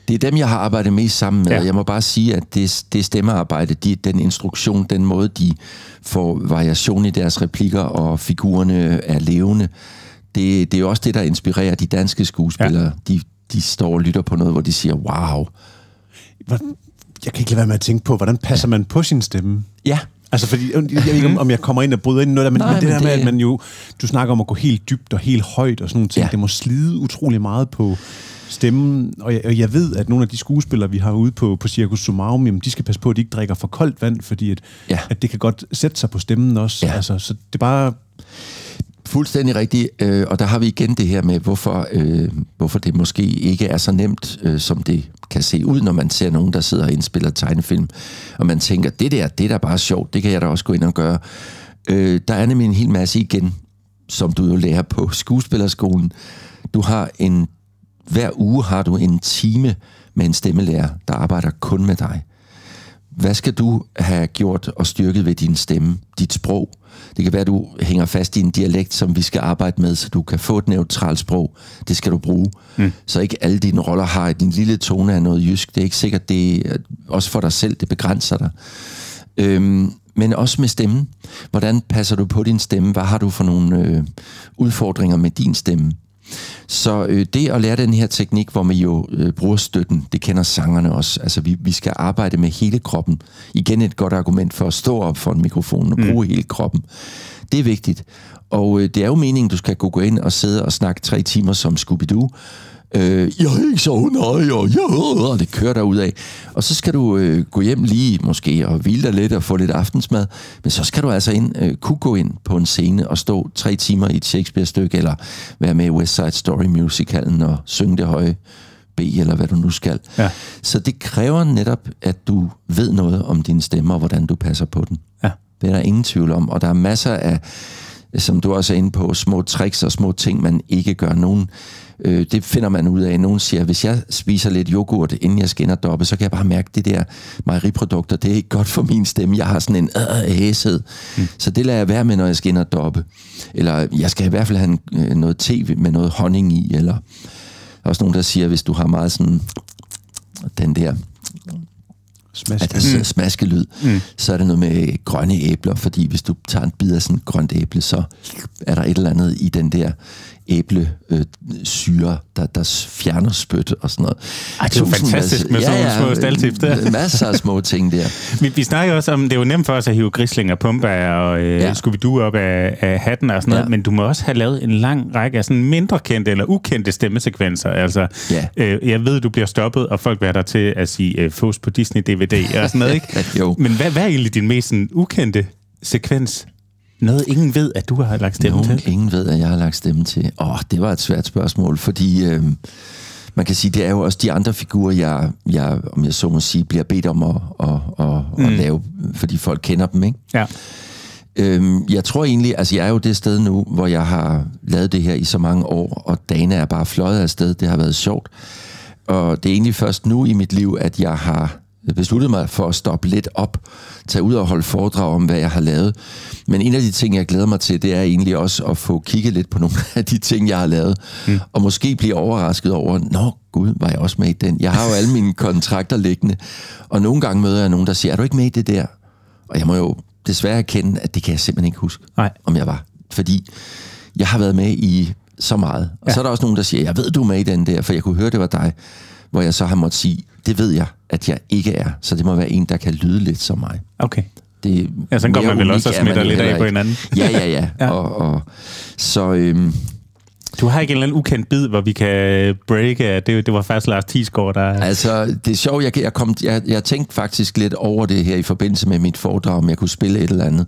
Det er dem, jeg har arbejdet mest sammen med. Ja. Jeg må bare sige, at det, det stemmearbejde, de, den instruktion, den måde, de får variation i deres replikker, og figurerne er levende, det, det er jo også det, der inspirerer de danske skuespillere. Ja. De, de står og lytter på noget, hvor de siger, wow. Jeg kan ikke lade være med at tænke på, hvordan passer man på sin stemme? Ja. Altså, fordi, jeg ved ikke, om jeg kommer ind og bryder ind i noget der, men, Nej, men det men der det... med, at man jo, du snakker om at gå helt dybt og helt højt og sådan nogle ting, ja. det må slide utrolig meget på stemmen, og jeg, og jeg ved, at nogle af de skuespillere, vi har ude på, på Circus Sumarum, jamen, de skal passe på, at de ikke drikker for koldt vand, fordi at, Ja. at det kan godt sætte sig på stemmen også. Ja. Altså, så det er bare... Fuldstændig rigtigt, øh, og der har vi igen det her med, hvorfor, øh, hvorfor det måske ikke er så nemt, øh, som det kan se ud, når man ser nogen, der sidder og indspiller tegnefilm, og man tænker, det der, det er bare bare sjovt, det kan jeg da også gå ind og gøre. Øh, der er nemlig en hel masse igen, som du jo lærer på skuespillerskolen. Du har en, hver uge har du en time med en stemmelærer, der arbejder kun med dig hvad skal du have gjort og styrket ved din stemme, dit sprog? Det kan være, at du hænger fast i en dialekt, som vi skal arbejde med, så du kan få et neutralt sprog. Det skal du bruge. Mm. Så ikke alle dine roller har din lille tone af noget jysk. Det er ikke sikkert, det er også for dig selv, det begrænser dig. Øhm, men også med stemmen. Hvordan passer du på din stemme? Hvad har du for nogle øh, udfordringer med din stemme? Så øh, det at lære den her teknik, hvor man jo øh, bruger støtten, det kender sangerne også. Altså vi, vi skal arbejde med hele kroppen. Igen et godt argument for at stå op for en mikrofon og bruge mm. hele kroppen. Det er vigtigt. Og øh, det er jo meningen, du skal gå ind og sidde og snakke tre timer som Scooby-Doo. Øh, jeg er ikke så nej, og, ja, og det kører der ud af. Og så skal du øh, gå hjem lige måske og hvile dig lidt og få lidt aftensmad. Men så skal du altså ind, øh, kunne gå ind på en scene og stå tre timer i et Shakespeare-stykke, eller være med i West Side Story musicalen og synge det høje B, eller hvad du nu skal. Ja. Så det kræver netop, at du ved noget om din stemme og hvordan du passer på den. Ja. Det er der ingen tvivl om. Og der er masser af, som du også er inde på, små tricks og små ting, man ikke gør. Nogen, øh, det finder man ud af. Nogen siger, hvis jeg spiser lidt yoghurt, inden jeg skal doppe, så kan jeg bare mærke, at det der mejeriprodukter, det er ikke godt for min stemme. Jeg har sådan en øh, hæshed. Mm. Så det lader jeg være med, når jeg skal doppe. Eller jeg skal i hvert fald have en, øh, noget te med noget honning i. Eller der er også nogen, der siger, hvis du har meget sådan den der Smask. at der mm. smaskelyd, mm. så er det noget med grønne æbler, fordi hvis du tager en bid af sådan et grønt æble, så er der et eller andet i den der æble øh, syre, der, der fjerner spyt og sådan noget. Ej, det er jo fantastisk med sådan nogle små staldtips der. Masser af små ting der. Vi, vi snakker også om, det er jo nemt for os at hive Grisling og Pumba og øh, Ja. ja. Scooby-Doo op af, af hatten og sådan noget, Ja. men du må også have lavet en lang række af sådan mindre kendte eller ukendte stemmesekvenser. Altså, Ja. øh, jeg ved, du bliver stoppet, og folk vil dig til at sige øh, fås på Disney DVD og sådan noget, ikke? Jo. Men hvad, hvad er egentlig din mest sådan, ukendte sekvens? Noget, ingen ved, at du har lagt stemme Nogen, til? ingen ved, at jeg har lagt stemme til. Åh, det var et svært spørgsmål, fordi øh, man kan sige, det er jo også de andre figurer, jeg, jeg om jeg så må sige, bliver bedt om at, at, at, mm. at lave, fordi folk kender dem, ikke? Ja. Øhm, jeg tror egentlig, altså jeg er jo det sted nu, hvor jeg har lavet det her i så mange år, og dagene er bare fløjet afsted. Det har været sjovt. Og det er egentlig først nu i mit liv, at jeg har besluttet mig for at stoppe lidt op, tage ud og holde foredrag om, hvad jeg har lavet. Men en af de ting, jeg glæder mig til, det er egentlig også at få kigget lidt på nogle af de ting, jeg har lavet, mm. og måske blive overrasket over, nå gud, var jeg også med i den? Jeg har jo alle mine kontrakter liggende, og nogle gange møder jeg nogen, der siger, er du ikke med i det der? Og jeg må jo desværre erkende, at det kan jeg simpelthen ikke huske, Nej. om jeg var. Fordi jeg har været med i så meget. Og ja. så er der også nogen, der siger, jeg ved, du er med i den der, for jeg kunne høre, det var dig. Hvor jeg så har måttet sige, det ved jeg, at jeg ikke er. Så det må være en, der kan lyde lidt som mig. Okay. Det Ja, sådan går mere man vel også og er smitter lidt af på hinanden. Ja, ja, ja. Ja. Og, og, så øhm, Du har ikke en eller anden ukendt bid, hvor vi kan breake, det, det var faktisk Lars Thiesgaard, der... altså, det er sjovt, jeg, jeg, kom, jeg, jeg tænkte faktisk lidt over det her i forbindelse med mit foredrag, om jeg kunne spille et eller andet.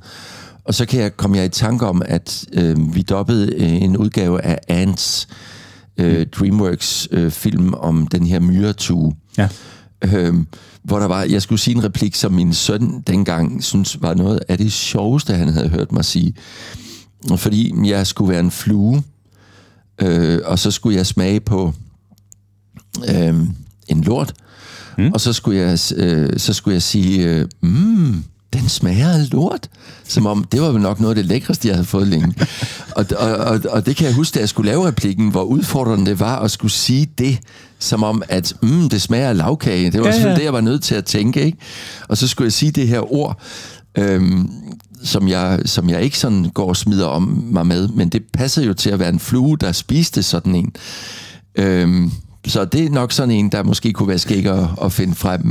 Og så kan jeg, kom jeg i tanke om, at øh, vi dobbede øh, en udgave af Ants øh, Dreamworks øh, film om den her myretue. Ja. Øhm, hvor der var, jeg skulle sige en replik, som min søn dengang synes var noget af det sjoveste, han havde hørt mig sige. Fordi jeg skulle være en flue, øh, og så skulle jeg smage på øh, en lort, mm. og så skulle jeg, øh, så skulle jeg sige, øh, mm, den smager af lort. Som om, det var vel nok noget af det lækreste, jeg havde fået længe. og, og, og, og det kan jeg huske, da jeg skulle lave replikken, hvor udfordrende det var at skulle sige det, som om, at mm, det smager af lavkage. Det var Ja, selvfølgelig det, jeg var nødt til at tænke. Ikke? Og så skulle jeg sige det her ord, øhm, som, jeg, som jeg ikke sådan går og smider om mig med, men det passede jo til at være en flue, der spiste sådan en. Øhm, så det er nok sådan en, der måske kunne være skæg at, at finde frem.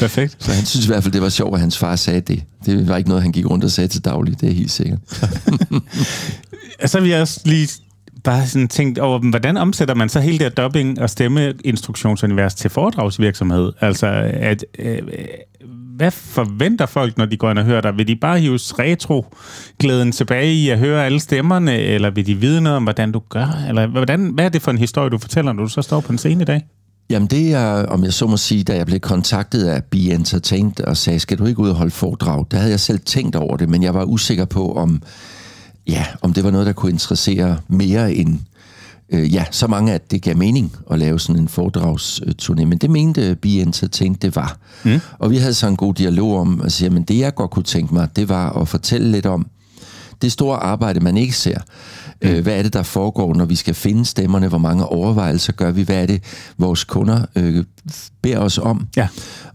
Perfekt. Så han synes i hvert fald, det var sjovt, at hans far sagde det. Det var ikke noget, han gik rundt og sagde til daglig, det er helt sikkert. Så vil jeg også lige bare sådan tænkt over, hvordan omsætter man så hele det her dubbing- og stemmeinstruktionsunivers til foredragsvirksomhed? Altså, at, øh, hvad forventer folk, når de går ind og hører dig? Vil de bare hives retro-glæden tilbage i at høre alle stemmerne, eller vil de vide noget om, hvordan du gør? Eller hvordan, hvad er det for en historie, du fortæller, når du så står på en scene i dag? Jamen det er, om jeg så må sige, da jeg blev kontaktet af Be Entertained og sagde, skal du ikke ud og holde foredrag? Der havde jeg selv tænkt over det, men jeg var usikker på, om, ja, om det var noget, der kunne interessere mere end øh, ja, så mange, at det gav mening at lave sådan en foredragsturné. Men det mente Be Entertained, det var. Mm. Og vi havde så en god dialog om at sige, men det jeg godt kunne tænke mig, det var at fortælle lidt om det store arbejde, man ikke ser. Mm. Øh, hvad er det, der foregår, når vi skal finde stemmerne? Hvor mange overvejelser gør vi? Hvad er det, vores kunder øh, beder os om? Ja.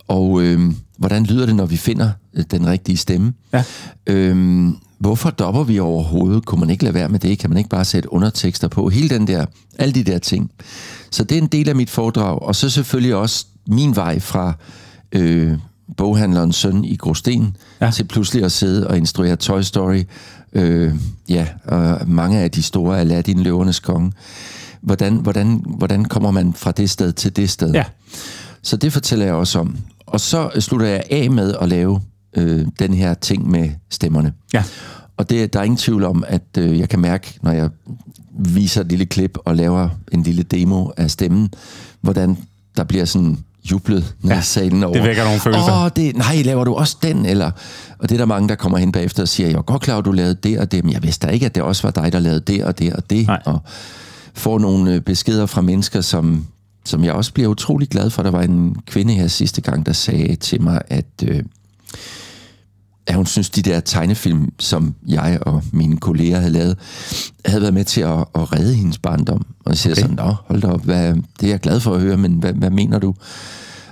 Og øh, hvordan lyder det, når vi finder øh, den rigtige stemme? Ja. Øh, hvorfor dopper vi overhovedet? Kunne man ikke lade være med det? Kan man ikke bare sætte undertekster på? Hele den der, alle de der ting. Så det er en del af mit foredrag. Og så selvfølgelig også min vej fra øh, boghandlerens søn i Gråsten ja. til pludselig at sidde og instruere Toy Story. Øh, ja, og mange af de store Aladdin, Løvernes Konge. Hvordan, hvordan, hvordan kommer man fra det sted til det sted? Ja. Så det fortæller jeg også om. Og så slutter jeg af med at lave øh, den her ting med stemmerne. Ja. Og det, der er ingen tvivl om, at øh, jeg kan mærke, når jeg viser et lille klip og laver en lille demo af stemmen, hvordan der bliver sådan jublet ned Ja, i salen over. det vækker nogle følelser. Åh, det, nej, laver du også den? Eller, og det er der mange, der kommer hen bagefter og siger, jeg er godt klar, at du lavede det og det, men jeg vidste da ikke, at det også var dig, der lavede det og det og det. Nej. Og får nogle øh, beskeder fra mennesker, som, som jeg også bliver utrolig glad for. Der var en kvinde her sidste gang, der sagde til mig, at, øh, at hun synes, de der tegnefilm, som jeg og mine kolleger havde lavet, havde været med til at, at redde hendes barndom. Og jeg siger Okay. sådan, Nå, hold da op, hvad, det er jeg glad for at høre, men hvad, hvad mener du?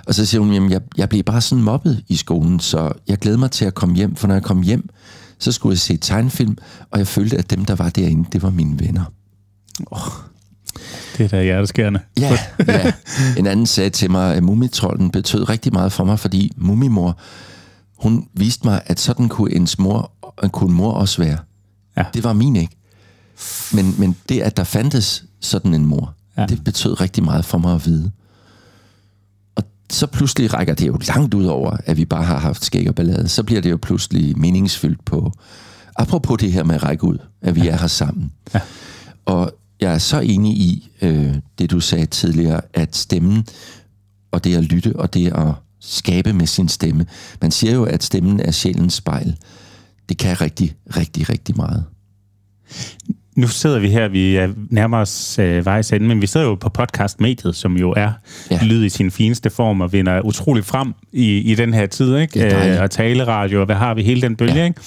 Og så siger hun, jamen jeg, jeg blev bare sådan mobbet i skolen, så jeg glæder mig til at komme hjem, for når jeg kom hjem, så skulle jeg se tegnefilm, og jeg følte, at dem, der var derinde, det var mine venner. Det er da hjerteskærende. Ja, ja. En anden sagde til mig, at mumitrollen betød rigtig meget for mig, fordi mumimor, hun viste mig, at sådan kunne ens mor, kunne mor også være. Ja. Det var min ikke. Men, men det, at der fandtes sådan en mor, ja. det betød rigtig meget for mig at vide. Og så pludselig rækker det jo langt ud over, at vi bare har haft skæg og ballade. Så bliver det jo pludselig meningsfyldt på, apropos det her med at række ud, at vi ja. er her sammen. Ja. Og jeg er så enig i øh, det, du sagde tidligere, at stemmen og det at lytte og det at skabe med sin stemme. Man siger jo, at stemmen er sjælens spejl. Det kan rigtig, rigtig, rigtig meget. Nu sidder vi her, vi er nærmere os øh, vejs ende, men vi sidder jo på podcastmediet, som jo er ja. Ja. lyd i sin fineste form og vinder utroligt frem i, i den her tid, ikke? Dejligt. Øh, og taleradio, og hvad har vi, hele den bølge, ja. Ja. ikke?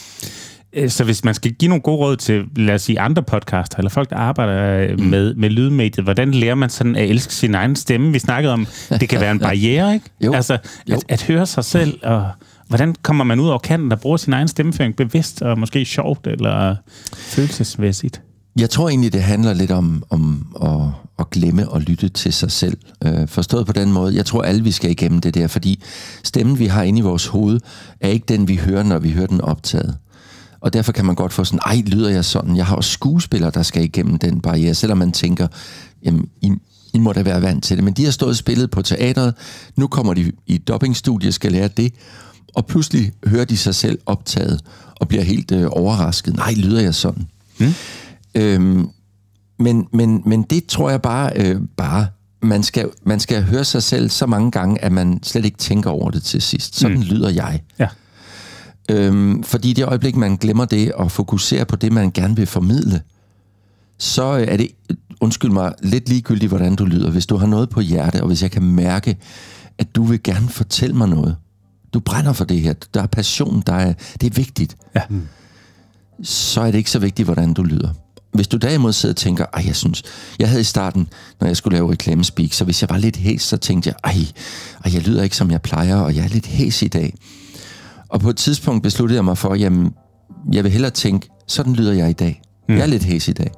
Øh, Så hvis man skal give nogle gode råd til, lad os sige, andre podcaster, eller folk, der arbejder mm. med, med lydmediet, hvordan lærer man sådan at elske sin egen stemme? Vi snakkede om, det kan være en barriere, ikke? Jo. Altså, Jo. At, at høre sig selv, og hvordan kommer man ud over kanten, der bruger sin egen stemmeføring bevidst, og måske sjovt, eller følelsesmæssigt? Jeg tror egentlig, det handler lidt om, om at, at glemme og lytte til sig selv. Øh, forstået på den måde. Jeg tror, alle vi skal igennem det der, fordi stemmen, vi har inde i vores hoved, er ikke den, vi hører, når vi hører den optaget. Og derfor kan man godt få sådan, ej, lyder jeg sådan? Jeg har også skuespillere, der skal igennem den barriere, selvom man tænker, jamen, I, I må da være vant til det. Men de har stået og spillet på teatret, nu kommer de i og skal lære det, og pludselig hører de sig selv optaget og bliver helt øh, overrasket. Nej, lyder jeg sådan? Mm. Øhm, men, men, men det tror jeg bare, øh, bare man, skal, man skal høre sig selv så mange gange, at man slet ikke tænker over det til sidst. Sådan mm. lyder jeg. Ja. Øhm, fordi i det øjeblik, man glemmer det og fokuserer på det, man gerne vil formidle, så øh, er det, undskyld mig, lidt ligegyldigt, hvordan du lyder. Hvis du har noget på hjerte, og hvis jeg kan mærke, at du vil gerne fortælle mig noget, du brænder for det her, der er passion, der er, det er vigtigt, Ja. så er det ikke så vigtigt, hvordan du lyder. Hvis du derimod sidder og tænker, ej, jeg synes, jeg havde i starten, når jeg skulle lave reklamespeak, så hvis jeg var lidt hæs, så tænkte jeg, ej, ej, jeg lyder ikke, som jeg plejer, og jeg er lidt hæs i dag. Og på et tidspunkt besluttede jeg mig for, jamen, jeg vil hellere tænke, sådan lyder jeg i dag. Mm. Jeg er lidt hæs i dag.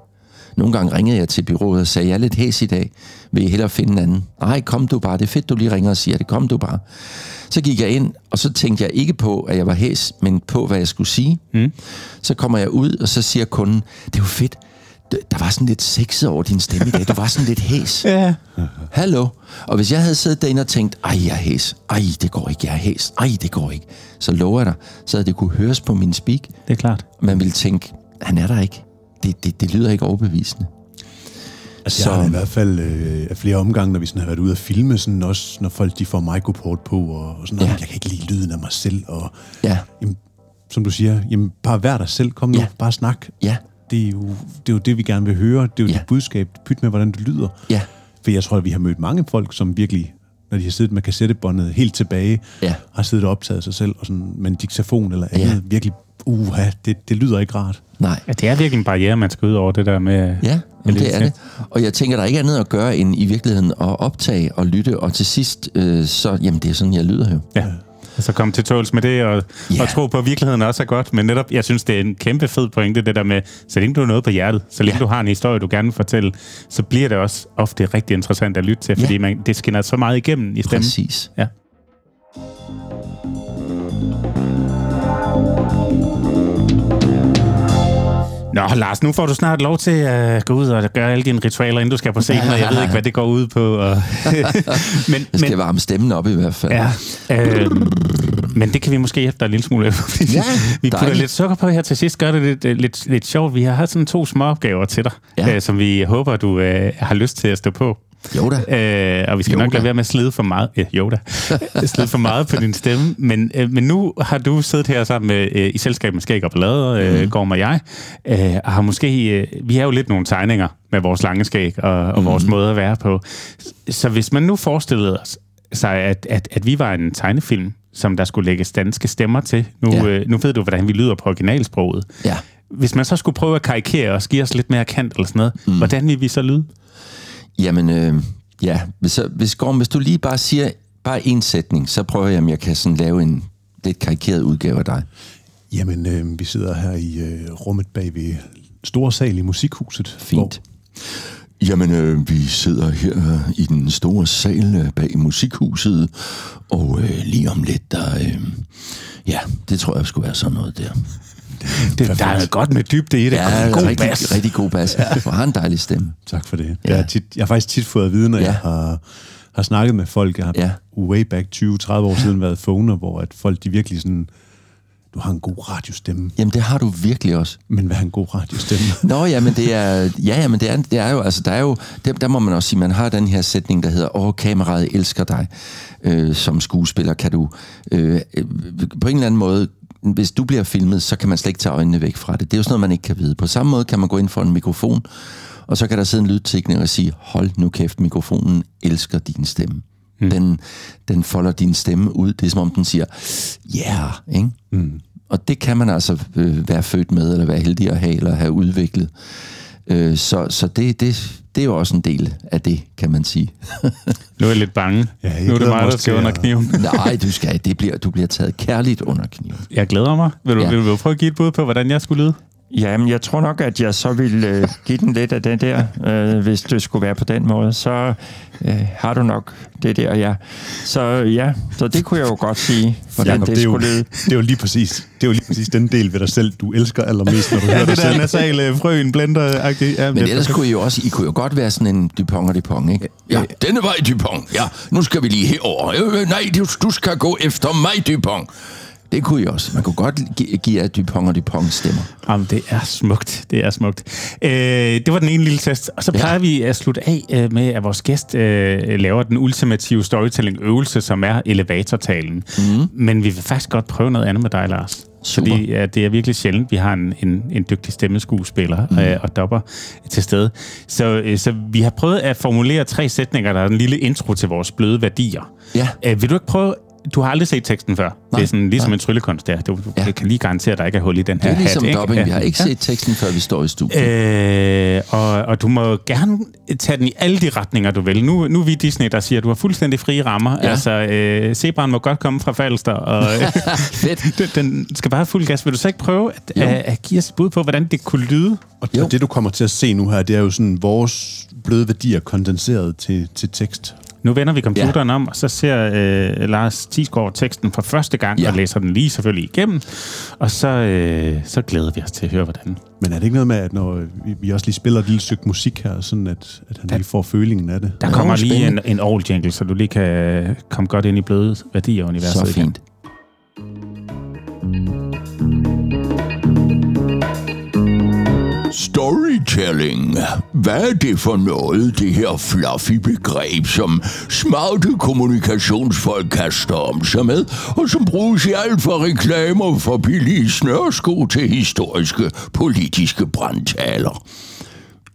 Nogle gange ringede jeg til byrådet og sagde, jeg er lidt hæs i dag. Vil I hellere finde en anden? Nej, kom du bare. Det er fedt, du lige ringer og siger det. Kom du bare. Så gik jeg ind, og så tænkte jeg ikke på, at jeg var hæs, men på, hvad jeg skulle sige. Mm. Så kommer jeg ud, og så siger kunden, det er jo fedt. Der var sådan lidt sexet over din stemme i dag. Du var sådan lidt hæs. Ja. Hallo? Og hvis jeg havde siddet derinde og tænkt, ej, jeg er hæs. Ej, det går ikke, jeg er hæs. Ej, det går ikke. Så lover jeg dig, så havde det kunne høres på min speak. Det er klart. Man ville tænke, han er der ikke. Det, det, det lyder ikke overbevisende. Altså, Så- jeg har i hvert fald øh, flere omgange, når vi sådan har været ude at filme, sådan også når folk de får microport på, og, og sådan noget, Ja. jeg kan ikke lide lyden af mig selv, og Ja, jamen, som du siger, jamen, bare vær dig selv, kom nu, Ja. bare snak. ja. Det er, jo, det er jo det, vi gerne vil høre. Det er jo Ja. ja. dit budskab. Pyt med, hvordan det lyder. Ja. For jeg tror, at vi har mødt mange folk, som virkelig, når de har siddet med kassettebåndet helt tilbage, Ja. har siddet og optaget sig selv og sådan, med en diktafon eller Ja. andet, virkelig, uha, det, det lyder ikke rart. Nej. Ja, det er virkelig en barriere, man skal ud over det der med... Ja, jamen, det er det. Og jeg tænker, der er ikke andet at gøre, end i virkeligheden at optage og lytte, og til sidst, øh, så, jamen det er sådan, jeg lyder jo. Ja. Og så komme til tåls med det, og, yeah. og tro på, at virkeligheden også er godt. Men netop, jeg synes, det er en kæmpe fed pointe, det der med, så længe du har noget på hjertet, så længe ja. du har en historie, du gerne vil fortælle, så bliver det også ofte rigtig interessant at lytte til, fordi man, det skinner så meget igennem i stemmen. Præcis. Ja. Nå, Lars, nu får du snart lov til at gå ud og gøre alle dine ritualer, inden du skal på scenen, og jeg ved ikke, hvad det går ud på. Og men, Jeg skal varme stemmen op i hvert fald. Ja, øh, men det kan vi måske hjælpe dig en lille smule fordi Ja, vi putter dejligt. lidt sukker på her til sidst, gør det lidt, øh, lidt, lidt sjovt. Vi har haft sådan to små opgaver til dig, ja. øh, som vi håber, du øh, har lyst til at stå på. Jo da. Øh, og vi skal Jo nok lade være med at slide for meget, ja, jo da, slide for meget på din stemme. Men, øh, men nu har du siddet her sammen med, øh, i selskab med Skæg og Ballade, øh, mm. Gorm og jeg, øh, og har måske, øh, vi er jo lidt nogle tegninger med vores lange skæg og, og Mhm. vores måde at være på. Så hvis man nu forestillede os, sig, at, at, at vi var en tegnefilm, som der skulle lægges danske stemmer til. Nu, ja. øh, nu ved du, hvordan vi lyder på originalsproget. Ja. Hvis man så skulle prøve at karikere og give os lidt mere kant eller sådan noget, mm. hvordan vil vi så lyde? Jamen, øh, ja. Hvis, hvis, Gorm, hvis du lige bare siger bare en sætning, så prøver jeg, om jeg kan sådan lave en lidt karikeret udgave af dig. Jamen, øh, vi sidder her i øh, rummet bag ved store sal i Musikhuset. Fint. Jamen, øh, vi sidder her øh, i den store sal øh, bag musikhuset, og øh, lige om lidt, der... Øh, ja, det tror jeg skulle være sådan noget der. Det, der er noget godt med dybde i det. Ja, og god rigtig, bas. rigtig god bas. Du har en dejlig stemme. Tak for det. Ja. Ja. Jeg, har tit, jeg har faktisk tit fået at vide, når Ja. ja. jeg har, har snakket med folk, jeg har Ja. ja. way back 20-30 år siden været phoner, hvor at folk de virkelig sådan, du har en god radiostemme, Jamen, det har du virkelig også. men hvad er en god radiostemme? Nå, ja, men det er, ja, ja, men det er, det er jo, altså, der er jo, der, der må man også sige, man har den her sætning, der hedder, åh, kameraet elsker dig. Øh, som skuespiller kan du, øh, øh, på en eller anden måde, hvis du bliver filmet, så kan man slet ikke tage øjnene væk fra det. Det er jo sådan noget, man ikke kan vide. På samme måde kan man gå ind for en mikrofon, og så kan der sidde en lydtekniker og sige, hold nu kæft, mikrofonen elsker din stemme. Mm. Den, den folder din stemme ud. Det er som om, den siger, ja, yeah, ikke? Mm. Og det kan man altså øh, være født med, eller være heldig at have, eller have udviklet. Øh, så så det, det, det er jo også en del af det, kan man sige. Nu er jeg lidt bange. Ja, jeg nu er det mig, der skal under kniven. Nej, du, skal, det bliver, du bliver taget kærligt under kniven. Jeg glæder mig. Vil du, ja. vil du prøve at give et bud på, hvordan jeg skulle lyde? Jamen, jeg tror nok, at jeg så vil øh, give den lidt af det der, øh, hvis det skulle være på den måde. Så øh, har du nok det der, ja. Så ja, så det kunne jeg jo godt sige, hvordan Jacob, det, det, er jo, skulle lyde. det er jo lige præcis, det er jo lige præcis den del ved dig selv, du elsker allermest, når du hører dig selv. nasale frøen blender-agtig. Ja, Men ellers kunne I jo også, I kunne jo godt være sådan en Dupont og Dupont, ikke? Ja, denne vej, Dupont. Ja, nu skal vi lige herover. Øh, nej, du, du skal gå efter mig, Dupont. Det kunne I også. Man kunne godt gi- give jer Dupont og Dupont stemmer. Jamen, det er smukt. Det er smukt. Øh, det var den ene lille test. Og så plejer ja. vi at slutte af øh, med, at vores gæst øh, laver den ultimative storytelling-øvelse, som er elevatortalen. Mm. Men vi vil faktisk godt prøve noget andet med dig, Lars. Super. Fordi ja, det er virkelig sjældent, vi har en, en, en dygtig stemmeskuespiller mm. øh, og dopper til stede. Så, øh, så vi har prøvet at formulere tre sætninger, der er en lille intro til vores bløde værdier. Ja. Øh, vil du ikke prøve... Du har aldrig set teksten før. Nej, det er sådan ligesom en tryllekunst der. Du, du Ja. ja. kan lige garantere, at der ikke er hul i den Det her er ligesom hat. ikke? dubbing. Vi har Ja. ikke set teksten, før vi står i studiet. Øh, og, og du må gerne tage den i alle de retninger, du vil. Nu, nu er vi Disney, der siger, at du har fuldstændig frie rammer. Ja. Ja. Altså, øh, Zebraen må godt komme fra Falster, og Fedt. den, den skal bare have fuld gas. Vil du så ikke prøve at, Jo. at, at give os et bud på, hvordan det kunne lyde? Og, Jo. og det, du kommer til at se nu her, det er jo sådan vores bløde værdier kondenseret til, til tekst. Nu vender vi computeren ja. om, og så ser øh, Lars Tisgaard teksten for første gang, Ja. og læser den lige selvfølgelig igennem. Og så, øh, så glæder vi os til at høre, hvordan. Men er det ikke noget med, at når vi, vi også lige spiller et lille stykke musik her, sådan at, at han lige får følingen af det? Der kommer lige en, en all jingle, så du lige kan komme godt ind i bløde værdier-universet. Så igen. Storytelling. Hvad er det for noget, det her fluffy begreb, som smarte kommunikationsfolk kaster om sig med, og som bruges i alt fra reklamer for billige snørsko til historiske politiske brandtaler?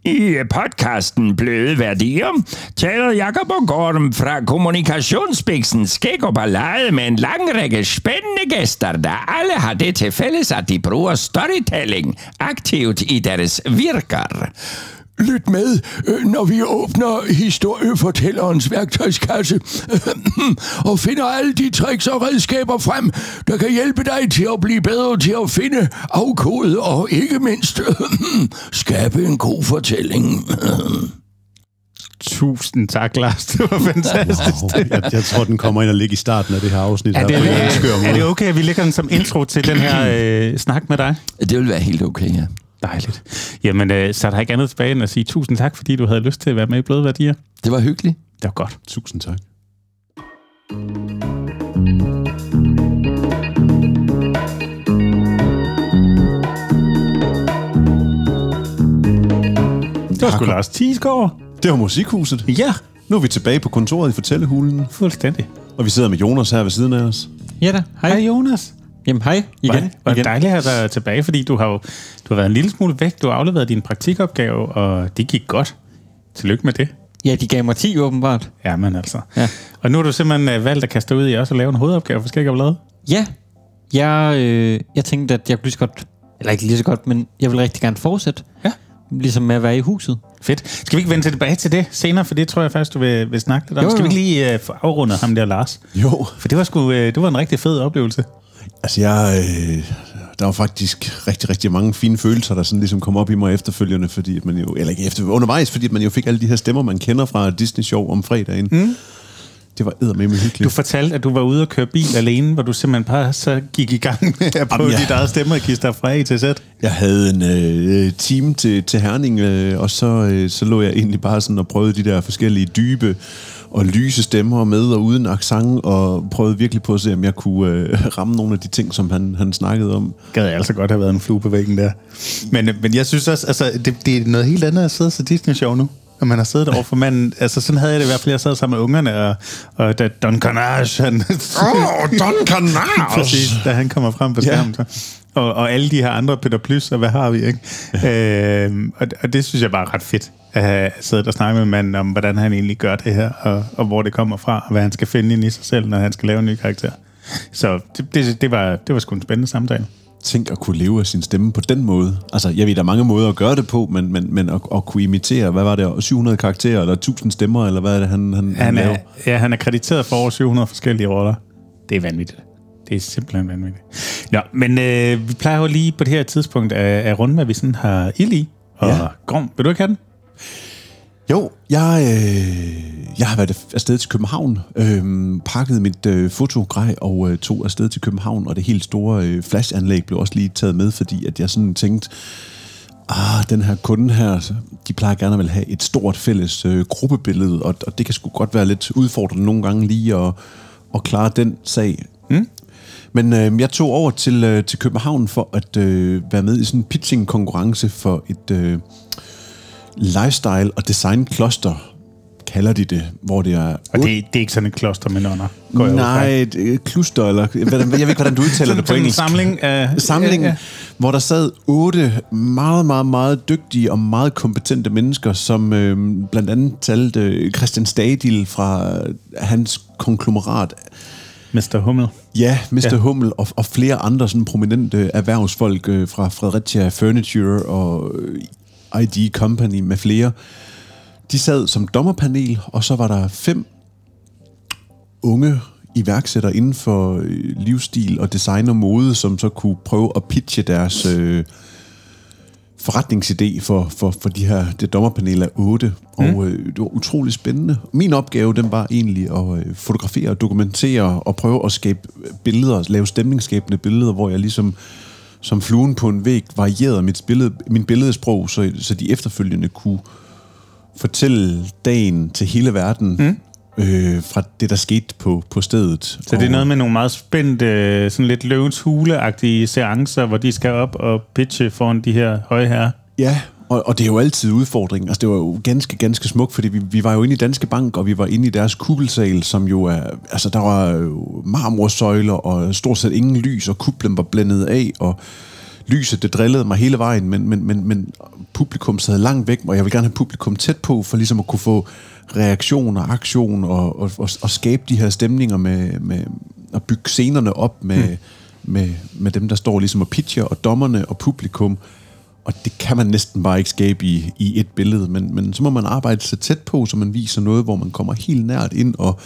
I podcasten Bløde Værdier taler Jakob og Gorm fra Kommunikationsbiksen Skæg og Ballade med en lang række spændende gæster, der alle har det til fælles, at de bruger storytelling aktivt i deres virker. Lyt med, øh, når vi åbner historiefortællerens værktøjskasse og finder alle de tricks og redskaber frem, der kan hjælpe dig til at blive bedre til at finde, afkode og ikke mindst skabe en god fortælling. Tusind tak, Lars. Det var fantastisk. Wow. Jeg, jeg tror, den kommer ind og ligger i starten af det her afsnit. Er her det, skør er, er det okay, at vi lægger den som intro til den her øh, snak med dig? Det vil være helt okay, ja. Dejligt. Jamen, øh, så er der ikke andet tilbage end at sige tusind tak, fordi du havde lyst til at være med i Bløde Værdier. Det var hyggeligt. Det var godt. Tusind tak. Det var sgu Lars Thiesgaard. Det var Musikhuset. Ja, Nu er vi tilbage på kontoret i Fortællehulen, fuldstændig. og vi sidder med Jonas her ved siden af os. Ja da, hej. Hej Jonas. Jamen hej igen. Var det igen. dejligt at have dig tilbage, fordi du har jo du har været en lille smule væk. Du har afleveret din praktikopgave, og det gik godt. Tillykke med det. Ja, de gav mig 10 åbenbart. Ja, men altså. Ja. Og nu har du simpelthen øh, valgt at kaste ud i også at lave en hovedopgave for Skæg og Blade. Ja, jeg, øh, jeg tænkte, at jeg kunne lige så godt, eller ikke lige så godt, men jeg vil rigtig gerne fortsætte. Ja. Ligesom med at være i huset. Fedt. Skal vi ikke vende tilbage til det senere, for det tror jeg faktisk, du vil, vil snakke lidt om. Jo, Skal vi jo. ikke lige uh, få afrundet ham der, Lars? Jo. For det var, sgu, uh, det var en rigtig fed oplevelse. Altså, jeg, øh, der var faktisk rigtig, rigtig mange fine følelser, der sådan ligesom kom op i mig efterfølgende, fordi at man jo, eller ikke efter, undervejs, fordi at man jo fik alle de her stemmer, man kender fra Disney Show om fredagen. Mm. Det var eddermame hyggeligt. Du fortalte, at du var ude og køre bil alene, hvor du simpelthen bare så gik i gang med at prøve Jamen, ja. dit eget stemmeregister fra A til Z. Jeg havde en øh, team til, til Herning, øh, og så, øh, så lå jeg egentlig bare sådan og prøvede de der forskellige dybe og lyse stemmer med og uden accent, og prøvede virkelig på at se, om jeg kunne øh, ramme nogle af de ting, som han, han snakkede om. Gad jeg altså godt have været en flue på væggen der. Men, men jeg synes også, altså, det, det er noget helt andet at sidde til Disney-show nu. Når man har siddet over for manden. Altså, sådan havde jeg det i hvert fald. Jeg sad sammen med ungerne, og, og da Don Carnage, han... Åh, Don Carnage! Præcis, da han kommer frem på skærmen. Ja. Og, og alle de her andre Peter Plys, og hvad har vi, ikke? Øhm, og, og det synes jeg bare er ret fedt, at have siddet og snakket med manden om, hvordan han egentlig gør det her, og, og hvor det kommer fra, og hvad han skal finde ind i sig selv, når han skal lave en ny karakter. Så det, det, det, var, det var sgu en spændende samtale. Tænk at kunne leve af sin stemme på den måde. Altså, jeg ved, der er mange måder at gøre det på, men, men, men at, at kunne imitere, hvad var det, 700 karakterer, eller 1000 stemmer, eller hvad er det, han, han, Han laver? er, ja, han er krediteret for over 700 forskellige roller. Det er vanvittigt. Det er simpelthen vanvittigt. Nå, men øh, vi plejer jo lige på det her tidspunkt at, at runde, hvad vi sådan har ild i. Og ja. Ja. Grom, vil du ikke have den? Jo, jeg, øh, jeg har været afsted til København, øh, pakket mit øh, fotogrej og øh, tog afsted til København, og det helt store øh, flashanlæg blev også lige taget med, fordi at jeg sådan tænkte, ah, den her kunde her, de plejer gerne at vil have et stort fælles øh, gruppebillede, og, og det kan sgu godt være lidt udfordrende nogle gange lige at, at klare den sag. Mm. Men øh, jeg tog over til, øh, til København for at øh, være med i sådan en pitching-konkurrence for et... Øh, lifestyle og design cluster, kalder de det, hvor det er... Og det, det er ikke sådan et kloster med nonner, går jeg ud. Nej, et øh, kluster, eller jeg ved ikke, hvordan du udtaler det på Sådan en engelsk. samling af... Samling, Ja, ja, hvor der sad otte meget, meget, meget dygtige og meget kompetente mennesker, som øh, blandt andet talte øh, Christian Stadil fra hans konglomerat. Mr. Hummel. Ja, Mr. Ja. Hummel og, og flere andre sådan prominente erhvervsfolk øh, fra Fredericia Furniture og øh, ID Company med flere. De sad som dommerpanel, og så var der fem unge iværksættere inden for øh, livsstil og design og mode, som så kunne prøve at pitche deres øh, forretningsidé for, for, for de her, det dommerpanel af otte. Og øh, det var utrolig spændende. Min opgave, den var egentlig at øh, fotografere og dokumentere og prøve at skabe billeder, lave stemningsskabende billeder, hvor jeg ligesom som fluen på en væg varierede mit, billede, min billedsprog, så, så de efterfølgende kunne fortælle dagen til hele verden mm. Øh, fra det, der skete på, på stedet. Så det er noget med nogle meget spændte, sådan lidt løvens hule-agtige seancer, hvor de skal op og pitche foran de her høje herrer. Ja, og, og det er jo altid udfordring. Altså, det var jo ganske, ganske smukt, fordi vi, vi var jo inde i Danske Bank, og vi var inde i deres kuppelsal, som jo er... Altså, der var jo marmorsøjler, og stort set ingen lys, og kuplen var blændet af, og lyset, det drillede mig hele vejen, men, men, men, men publikum sad langt væk, og jeg vil gerne have publikum tæt på, for ligesom at kunne få reaktion og aktion, og, og, og, og skabe de her stemninger med, med at bygge scenerne op med, mm. med, med dem, der står ligesom og pitcher, og dommerne og publikum, og det kan man næsten bare ikke skabe i, i et billede, men, men så må man arbejde så tæt på, så man viser noget, hvor man kommer helt nært ind og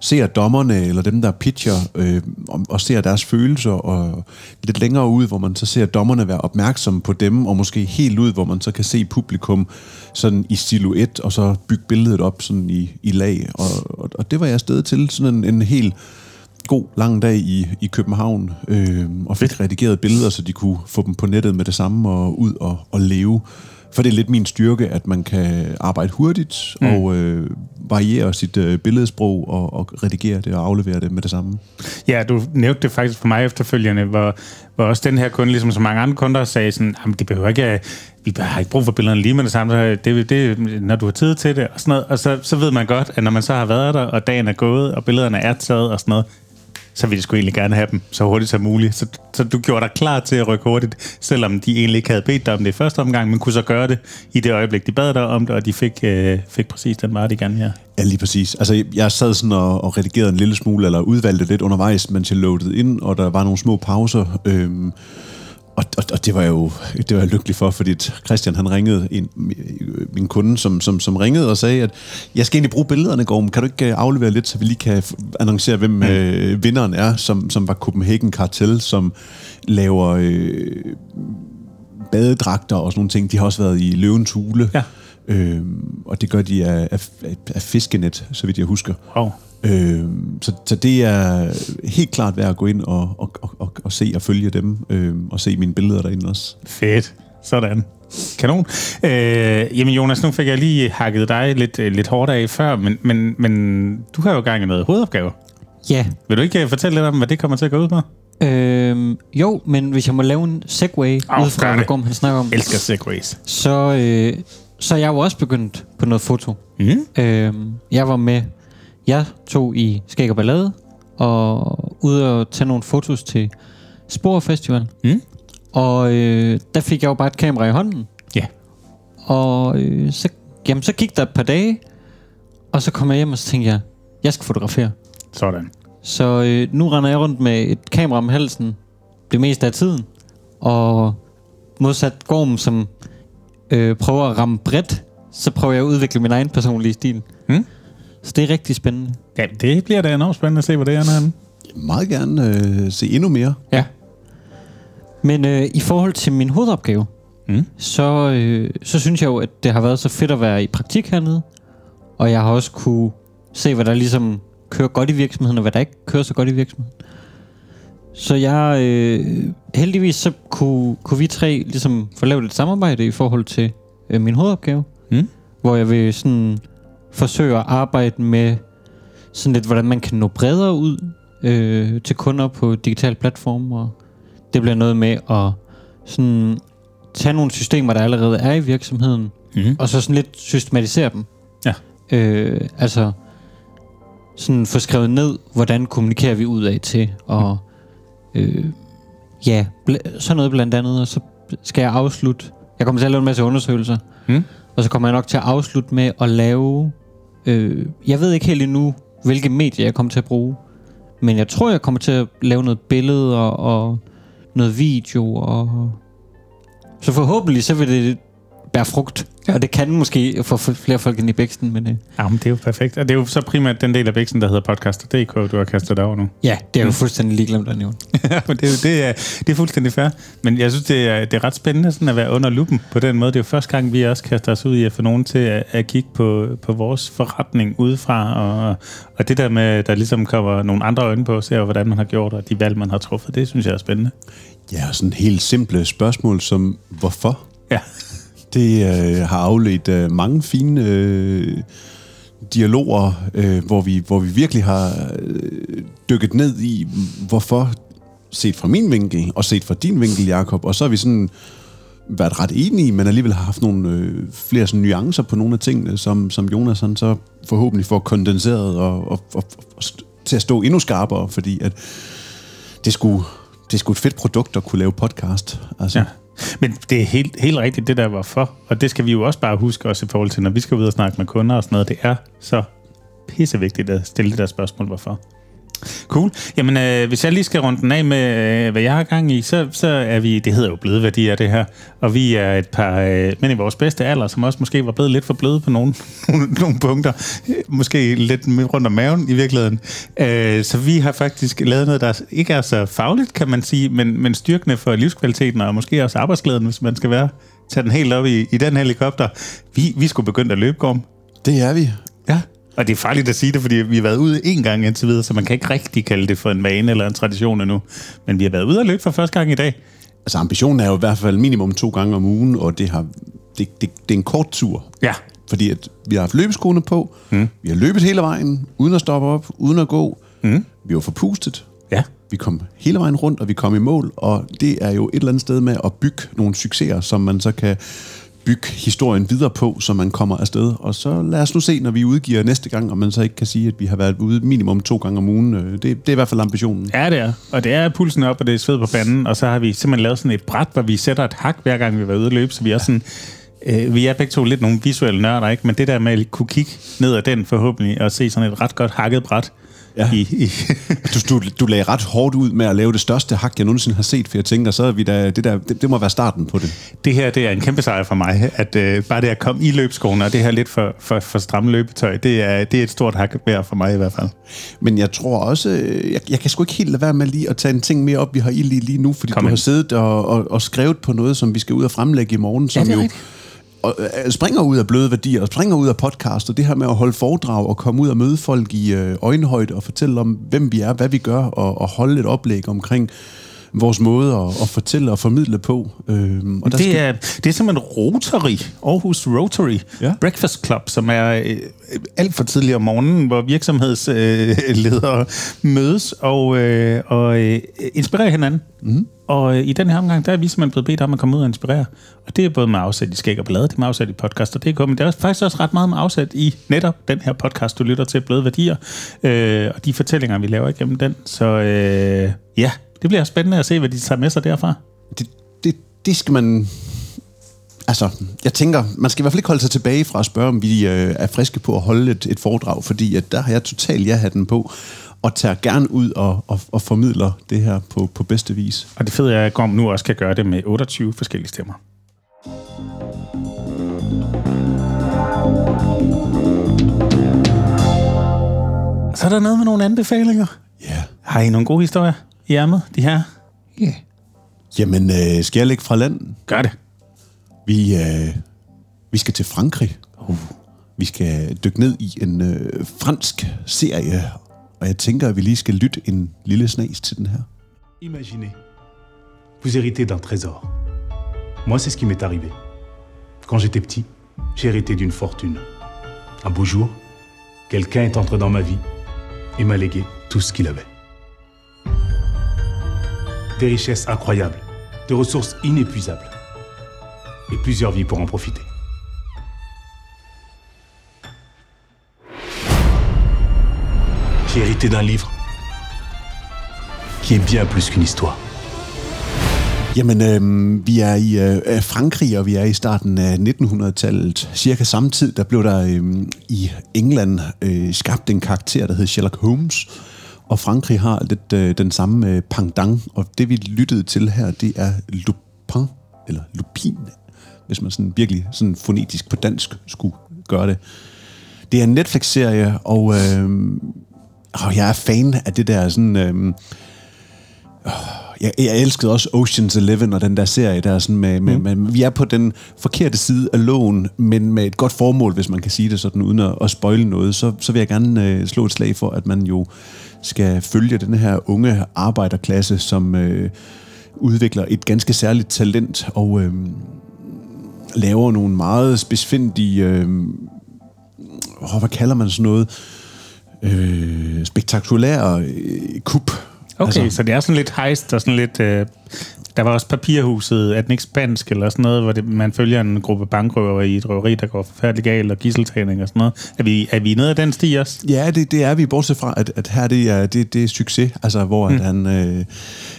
ser dommerne, eller dem, der pitcher, øh, og, og ser deres følelser, og lidt længere ud, hvor man så ser dommerne være opmærksomme på dem, og måske helt ud, hvor man så kan se publikum sådan i silhuet, og så bygge billedet op sådan i, i lag. Og, og, og det var jeg afsted til, sådan en, en helt god lang dag i, i København, øh, og fik redigeret billeder, så de kunne få dem på nettet med det samme og ud og, og leve. For det er lidt min styrke, at man kan arbejde hurtigt mm. og øh, variere sit øh, billedsprog og, og redigere det og aflevere det med det samme. Ja, du nævnte det faktisk for mig efterfølgende, hvor, hvor også den her kunde, ligesom så mange andre kunder, sagde sådan, jamen det behøver ikke, vi har ikke brug for billederne lige med det samme, så det, det, når du har tid til det og sådan noget. Og så, så ved man godt, at når man så har været der, og dagen er gået, og billederne er taget og sådan noget, så ville de sgu egentlig gerne have dem så hurtigt som muligt. Så, så du gjorde dig klar til at rykke hurtigt, selvom de egentlig ikke havde bedt dig om det i første omgang, men kunne så gøre det i det øjeblik, de bad dig om det, og de fik, øh, fik præcis den vare, de gerne ville. Ja, lige præcis. Altså, jeg sad sådan og, og redigerede en lille smule, eller udvalgte lidt undervejs, mens jeg loadede ind, og der var nogle små pauser. Øh, og, og, og det var jo det var jeg lykkelig for, fordi Christian han ringede, en, min kunde, som, som, som ringede og sagde, at jeg skal egentlig bruge billederne, Gorm. Kan du ikke øh, aflevere lidt, så vi lige kan annoncere, hvem mm. øh, vinderen er, som, som var Copenhagen Cartel, som laver øh, badedragter og sådan nogle ting. De har også været i Løvens Hule. Ja. Øh, og det gør de af, af, af fiskenet, så vidt jeg husker. Wow. Øh, så, så det er helt klart værd at gå ind og, og, og, og se og følge dem, øh, og se mine billeder derinde også. Fedt. Sådan. Kanon. Øh, jamen Jonas, nu fik jeg lige hakket dig lidt, lidt hårdt af før, men, men, men du har jo gang i noget hovedopgave. Ja. Vil du ikke fortælle lidt om, hvad det kommer til at gå ud på? Øhm, jo, men hvis jeg må lave en segway Åh, ud fra. Gorm han snakker om, Elsker segways. så, øh, så er jeg jo også begyndt på noget foto. Mm. Øhm, jeg var med, jeg tog i Skæg og Ballade, og ude og tage nogle fotos til Spor Festival. Mm. Og øh, der fik jeg jo bare et kamera i hånden. Ja. Og øh, så, jamen, så gik der et par dage, og så kom jeg hjem, og så tænkte jeg, jeg skal fotografere. Sådan. Så øh, nu render jeg rundt med et kamera om halsen det meste af tiden. Og modsat Gorm, som øh, prøver at ramme bredt, så prøver jeg at udvikle min egen personlige stil. Mm. Så det er rigtig spændende. Ja, det bliver da enormt spændende at se, hvor det er henne. Meget gerne øh, se endnu mere. Ja. Men øh, i forhold til min hovedopgave, Mm. så, øh, så synes jeg jo, at det har været så fedt at være i praktik hernede. Og jeg har også kunne se, hvad der ligesom kører godt i virksomheden, og hvad der ikke kører så godt i virksomheden. Så jeg, øh, heldigvis så kunne, kunne vi tre ligesom få lavet et samarbejde i forhold til øh, min hovedopgave. Mm. Hvor jeg vil sådan forsøge at arbejde med sådan lidt, hvordan man kan nå bredere ud øh, til kunder på digitale platforme. Det bliver noget med at sådan tage nogle systemer, der allerede er i virksomheden, Mm. og så sådan lidt systematisere dem. Ja. Øh, altså sådan få skrevet ned, hvordan kommunikerer vi ud af til, og øh, ja, bl- sådan noget blandt andet, og så skal jeg afslutte. Jeg kommer til at lave en masse undersøgelser, Mm og så kommer jeg nok til at afslutte med at lave, øh, jeg ved ikke helt endnu, hvilke medier jeg kommer til at bruge, men jeg tror, jeg kommer til at lave noget billeder og noget video, og så forhåbentlig så vil det bære frugt. Ja. Og det kan måske få flere folk ind i bæksten, men øh, Ja, men det er jo perfekt. Og det er jo så primært den del af bæksen, der hedder podcaster.dk, du har kastet dig over nu. ja, det er jo fuldstændig lige glemt at nævne. Ja, men det, er, jo- det, er, det er fuldstændig fair. Men jeg synes, det er, det er ret spændende sådan at være under lupen på den måde. Det er jo første gang, vi også kaster os ud i at få nogen til at, at kigge på, på vores forretning udefra. Og, og det der med, der ligesom kommer nogle andre øjne på, ser hvordan man har gjort, og de valg, man har truffet, det synes jeg er spændende. Ja, sådan helt simple spørgsmål som, hvorfor? Ja. Det øh, har afledt øh, mange fine øh, dialoger, øh, hvor, vi, hvor vi virkelig har øh, dykket ned i, hvorfor set fra min vinkel, og set fra din vinkel, Jakob. Og så har vi sådan været ret enige, men alligevel har haft nogle øh, flere sådan, nuancer på nogle af tingene, som, som Jonas han så forhåbentlig får kondenseret og, og, og, og til at stå endnu skarpere, fordi at det skulle, det skulle et fedt produkt at kunne lave podcast. Altså, Ja. Men det er helt, helt rigtigt, det der var for. Og det skal vi jo også bare huske også i forhold til, når vi skal ud og snakke med kunder og sådan noget. Det er så pissevigtigt at stille det der spørgsmål, hvorfor. Cool. Jamen, øh, hvis jeg lige skal runde den af med, øh, hvad jeg har gang i, så, så er vi, det hedder jo bløde værdier, det her. Og vi er et par øh, mænd i vores bedste alder, som også måske var blevet lidt for bløde på nogle, nogle punkter. Måske lidt rundt om maven i virkeligheden. Øh, så vi har faktisk lavet noget, der ikke er så fagligt, kan man sige, men, men styrkende for livskvaliteten og måske også arbejdsglæden, hvis man skal være tage den helt op i, i den helikopter. Vi, vi skulle begynde at løbe, Gorm. Det er vi. Ja. Og det er farligt at sige det, fordi vi har været ude en gang indtil videre, så man kan ikke rigtig kalde det for en vane eller en tradition endnu. Men vi har været ude at løbe for første gang i dag. Altså ambitionen er jo i hvert fald minimum to gange om ugen, og det, har, det, det, det er en kort tur. Ja. Fordi at vi har haft løbeskoene på, mm. vi har løbet hele vejen, uden at stoppe op, uden at gå. Mm. Vi var forpustet. Ja. Vi kom hele vejen rundt, og vi kom i mål, og det er jo et eller andet sted med at bygge nogle succeser, som man så kan bygge historien videre på, så man kommer afsted. Og så lad os nu se, når vi udgiver næste gang, om man så ikke kan sige, at vi har været ude minimum to gange om ugen. Øh, det, det er i hvert fald ambitionen. Ja, det er. Og det er pulsen op, og det er sved på panden. Og så har vi simpelthen lavet sådan et bræt, hvor vi sætter et hak, hver gang vi var ude at løbe. Så vi er sådan... Øh, vi er begge to lidt nogle visuelle nørder, ikke? Men det der med at kunne kigge ned ad den forhåbentlig, og se sådan et ret godt hakket bræt. Ja. I, i, Du, du, du lagde ret hårdt ud med at lave det største hak, jeg nogensinde har set, for jeg tænker, så er vi da, det, der, det, det må være starten på det. det her det er en kæmpe sejr for mig, at øh, bare det at komme i løbskoene, og det her lidt for, for, for stramme løbetøj, det er, det er et stort hak værd for mig i hvert fald. Men jeg tror også, øh, jeg, jeg kan sgu ikke helt lade være med lige at tage en ting mere op, vi har i lige, lige nu, fordi Kom du ind. har siddet og, og, og skrevet på noget, som vi skal ud og fremlægge i morgen, som det er jo rigtigt og, øh, springer ud af bløde værdier, og springer ud af podcast, og det her med at holde foredrag og komme ud og møde folk i øh, øjenhøjde og fortælle om, hvem vi er, hvad vi gør, og, og holde et oplæg omkring vores måde at, at fortælle og formidle på. Øhm, og der Det er, det er simpelthen Rotary, Aarhus Rotary Ja. Breakfast Club, som er øh, alt for tidligt om morgenen, hvor virksomhedsledere mødes og, øh, og øh, inspirerer hinanden. Mm. Og øh, i den her omgang, der er vi simpelthen blevet bedt om at komme ud og inspirere. Og det er både med afsæt i skæg og blade, det er med afsæt i podcast og det men det er faktisk også ret meget med afsæt i netop den her podcast, du lytter til, Bløde Værdier, øh, og de fortællinger, vi laver igennem den. Så øh, ja, det bliver spændende at se, hvad de tager med sig derfra. det, det, det skal man... Altså, jeg tænker, man skal i hvert fald ikke holde sig tilbage fra at spørge, om vi øh, er friske på at holde et, et foredrag, fordi at der har jeg totalt ja-hatten på, og tager gerne ud og, og, og formidler det her på, på bedste vis. Og det fede er, at Gorm nu også kan gøre det med 28 forskellige stemmer. Så er der noget med nogle anbefalinger. Ja. Yeah. Har I nogle gode historier i ærmet, de her? Ja. Jamen, øh, skal jeg lægge fra land? Gør det. Vi, øh, vi skal til Frankrig. Uh. Vi skal dykke ned i en øh, fransk serie, og jeg tænker, at vi lige skal lytte en lille snas til den her. Imaginez, vous héritez d'un trésor. Moi, c'est ce qui m'est arrivé. Quand j'étais petit, j'ai hérité d'une fortune. Un beau jour, quelqu'un est entré dans ma vie et m'a légué tout ce qu'il avait. Des richesses incroyables, des ressources inépuisables et plusieurs vies pour en profiter. J'ai hérité d'un livre qui est bien plus qu'une histoire. Jamen, øh, vi er i øh, Frankrig, og vi er i starten af 1900-tallet. Cirka samtidig, der blev der øh, i England øh, skabt en karakter, der hed Sherlock Holmes. Og Frankrig har lidt øh, den samme øh, pangdang, og det vi lyttede til her, det er Lupin, eller Lupin, hvis man sådan virkelig sådan fonetisk på dansk skulle gøre det. Det er en Netflix-serie, og, øh, og jeg er fan af det der sådan... Øh, jeg, jeg elskede også Ocean's Eleven og den der serie der sådan med, med, med, vi er på den forkerte side af loven, men med et godt formål, hvis man kan sige det sådan, uden at, at spoile noget, så, så vil jeg gerne øh, slå et slag for, at man jo skal følge den her unge arbejderklasse, som øh, udvikler et ganske særligt talent og øh, laver nogle meget specifindige, øh, hvad kalder man sådan noget, øh, spektakulære øh, kup. Okay, altså, så det er sådan lidt heist og sådan lidt... Øh, der var også papirhuset, er den ikke spansk eller sådan noget, hvor det, man følger en gruppe bankrøver i et røveri, der går forfærdeligt galt, og gisseltagning og sådan noget. Er vi, er vi nede af den sti også? Ja, det, det er vi, bortset fra, at, at her det er, det, det er succes, altså hvor mm. at han, øh,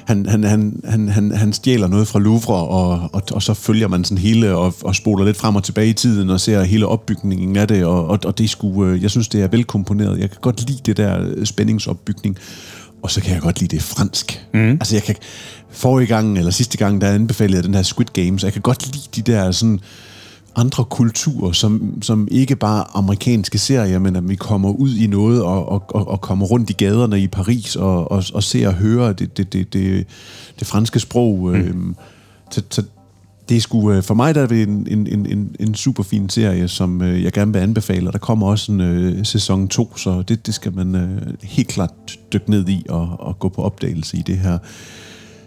han, han, han, han, han, han stjæler noget fra Louvre, og, og, og så følger man sådan hele, og, og spoler lidt frem og tilbage i tiden, og ser hele opbygningen af det, og, og, og det sgu, øh, jeg synes, det er velkomponeret. Jeg kan godt lide det der spændingsopbygning, og så kan jeg godt lide det fransk. Mm. Altså jeg kan, forrige gang, eller sidste gang, der anbefalede jeg den her Squid Games, jeg kan godt lide de der sådan, andre kulturer, som, som ikke bare amerikanske serier, men at vi kommer ud i noget og, og, og, og kommer rundt i gaderne i Paris og, og, og ser og hører det, det, det, det, det franske sprog. Mm. Øhm, så, så det er sgu, øh, for mig der er det en, en, en, en, en super fin serie, som øh, jeg gerne vil anbefale, og der kommer også en øh, sæson 2, så det, det skal man øh, helt klart dykke ned i og, og gå på opdagelse i det her.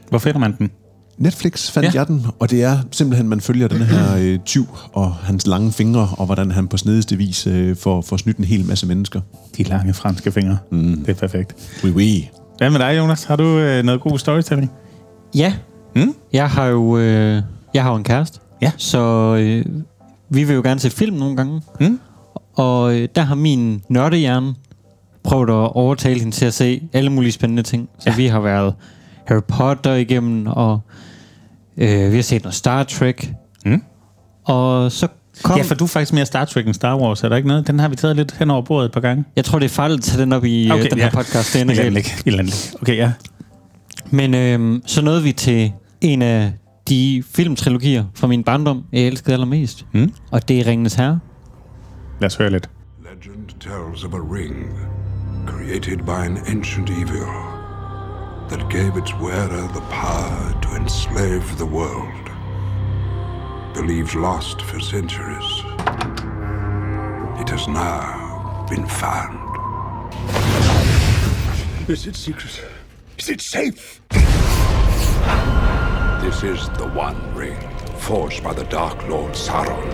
Hvor finder man den? Netflix fandt Ja. ja. jeg den, og det er simpelthen, man følger den her øh, tyv og hans lange fingre, og hvordan han på snedigste vis øh, får, får snydt en hel masse mennesker. De lange franske fingre. Mm. Det er perfekt. Oui, oui. Hvad med dig, Jonas? Har du øh, noget god storytelling? Ja. Mm? Jeg har jo øh, jeg har jo en kæreste. Ja. Så øh, vi vil jo gerne se film nogle gange. Mm? Og øh, der har min nørdehjerne prøvet at overtale hende til at se alle mulige spændende ting. Så ja. vi har været Harry Potter igennem, og øh, vi har set noget Star Trek. Mm? Og så kom... Ja, for du er faktisk mere Star Trek end Star Wars, er der ikke noget? Den har vi taget lidt hen over bordet et par gange. Jeg tror, det er farligt at tage den op i okay, den her podcast. Det er læg. Okay, ja. Men øhm, så nåede vi til en af de filmtrilogier fra min barndom, jeg elskede allermest. Mm? Og det er Ringenes Herre. Lad os høre lidt. Legend tells of a ring created by an ancient evil that gave its wearer the power to enslave the world. Believed lost for centuries. It has now been found. Is it secret? Is it safe? This is the One Ring, forged by the Dark Lord Sauron.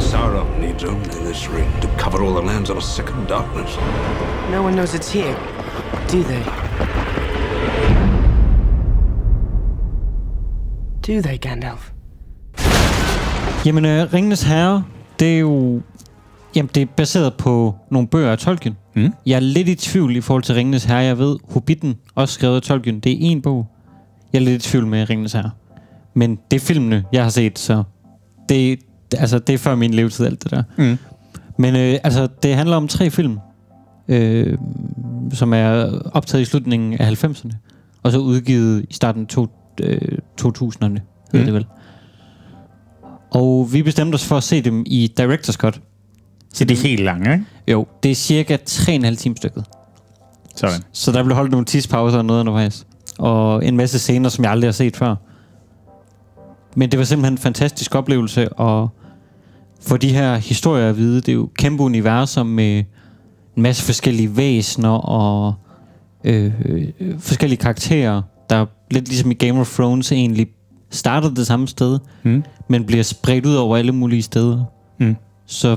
Sauron needs only this ring to cover all the lands of a second darkness. No one knows it's here, do they? Do they, Gandalf? Jamen, øh, Ringenes Herre, det er jo... Jamen, det er baseret på nogle bøger af Tolkien. Mm. Jeg er lidt i tvivl i forhold til Ringenes Herre. Jeg ved, Hobbiten, også skrevet af Tolkien, det er en bog. Jeg er lidt i tvivl med Ringenes Herre. Men det er filmene, jeg har set, så det, altså, det er før min levetid, alt det der. Mm. Men øh, altså, det handler om tre film, øh, som er optaget i slutningen af 90'erne, og så udgivet i starten af to, øh, 2000'erne, mm. Det vel. Og vi bestemte os for at se dem i Director's Cut. Så det er helt langt, ikke? Jo, det er cirka 3,5 timer stykket. Sådan. Så der blev holdt nogle tidspauser og noget undervejs. Og en masse scener, som jeg aldrig har set før. Men det var simpelthen en fantastisk oplevelse at få de her historier at vide. Det er jo kæmpe universer med en masse forskellige væsener og øh, øh, forskellige karakterer, der lidt ligesom i Game of Thrones egentlig starter det samme sted, Mm. men bliver spredt ud over alle mulige steder. Mm. Så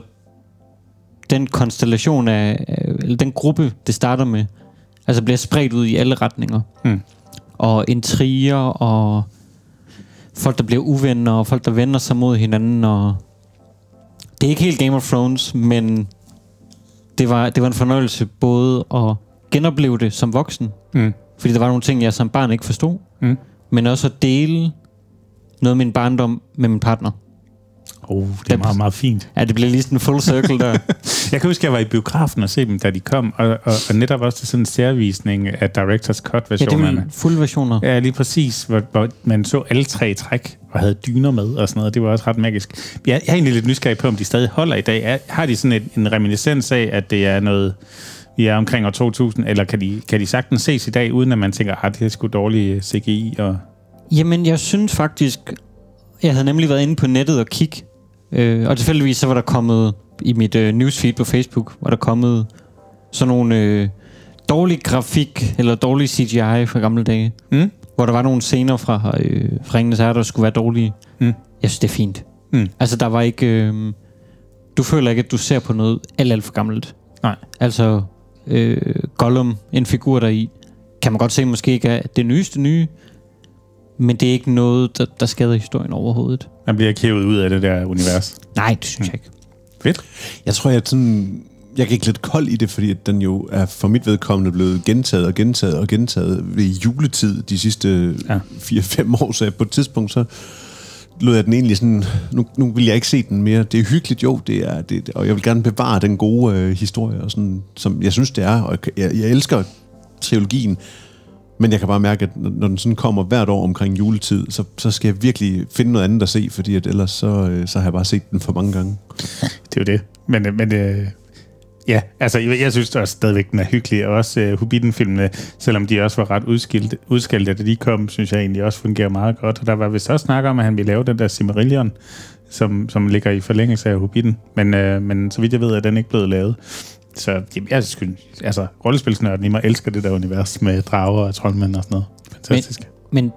den konstellation af, af- eller den gruppe, det starter med, altså bliver spredt ud i alle retninger. Mm. Og intriger, og folk, der bliver uvenner, og folk, der vender sig mod hinanden, og det er ikke helt Game of Thrones, men det var, det var en fornøjelse både at genopleve det som voksen, Mm. fordi der var nogle ting, jeg som barn ikke forstod, Mm. men også at dele noget af min barndom med min partner. Oh, det er meget, meget fint. Ja, det bliver lige sådan en full circle der. Jeg kan huske, at jeg var i biografen og se dem, da de kom, og, og, og netop også til sådan en særvisning af Director's ja, det Cut-versionerne. er fuld versioner. Ja, lige præcis, hvor, hvor man så alle tre i træk og havde dyner med og sådan noget. Det var også ret magisk. Jeg, jeg er egentlig lidt nysgerrig på, om de stadig holder i dag. Er, har de sådan en, en reminiscens af, at det er noget, vi er omkring år 2000, eller kan de, kan de sagtens ses i dag, uden at man tænker, at det er sgu dårlig CGI? Og... Jamen, jeg synes faktisk... Jeg havde nemlig været inde på nettet og kigge. Øh, og tilfældigvis så var der kommet i mit øh, newsfeed på Facebook, var der kommet sådan nogle øh, dårlig grafik, eller dårlig CGI fra gamle dage. Mm? Hvor der var nogle scener fra, øh, fra Ringenes Herre, der skulle være dårlige. Mm. Jeg synes, det er fint. Mm. Altså, der var ikke... Øh, du føler ikke, at du ser på noget alt, alt for gammelt. Nej. Altså, øh, Gollum, en figur der i, kan man godt se måske ikke er det nyeste nye, Men det er ikke noget, der, der skader historien overhovedet. Man bliver ikke hævet ud af det der univers. Nej, det synes jeg ikke. Fedt. Jeg tror, jeg sådan... Jeg gik lidt kold i det, fordi at den jo er for mit vedkommende blevet gentaget og gentaget og gentaget ved juletid de sidste Ja. ja. 4-5 år, så jeg på et tidspunkt så lod jeg den egentlig sådan, nu, nu vil jeg ikke se den mere. Det er hyggeligt, jo, det er, det, og jeg vil gerne bevare den gode øh, historie, og sådan, som jeg synes, det er, og jeg, jeg elsker trilogien, men jeg kan bare mærke, at når den sådan kommer hvert år omkring juletid, så, så skal jeg virkelig finde noget andet at se, fordi at ellers så, øh, så har jeg bare set den for mange gange. Det er jo det. Men, øh, men øh, ja, altså jeg, jeg synes også stadigvæk, den er hyggelig. Og også øh, Hobbiten-filmene, selvom de også var ret udskilt, udskilte, da de kom, synes jeg egentlig også fungerer meget godt. Og der var vist også snak om, at han ville lave den der Cimmerillion, som, som ligger i forlængelse af Hobbiten. Men, øh, men så vidt jeg ved, er den ikke blevet lavet. Så jamen, jeg synes, altså, rollespilsnørden i mig elsker det der univers med drager og troldmænd og sådan noget. Fantastisk. Men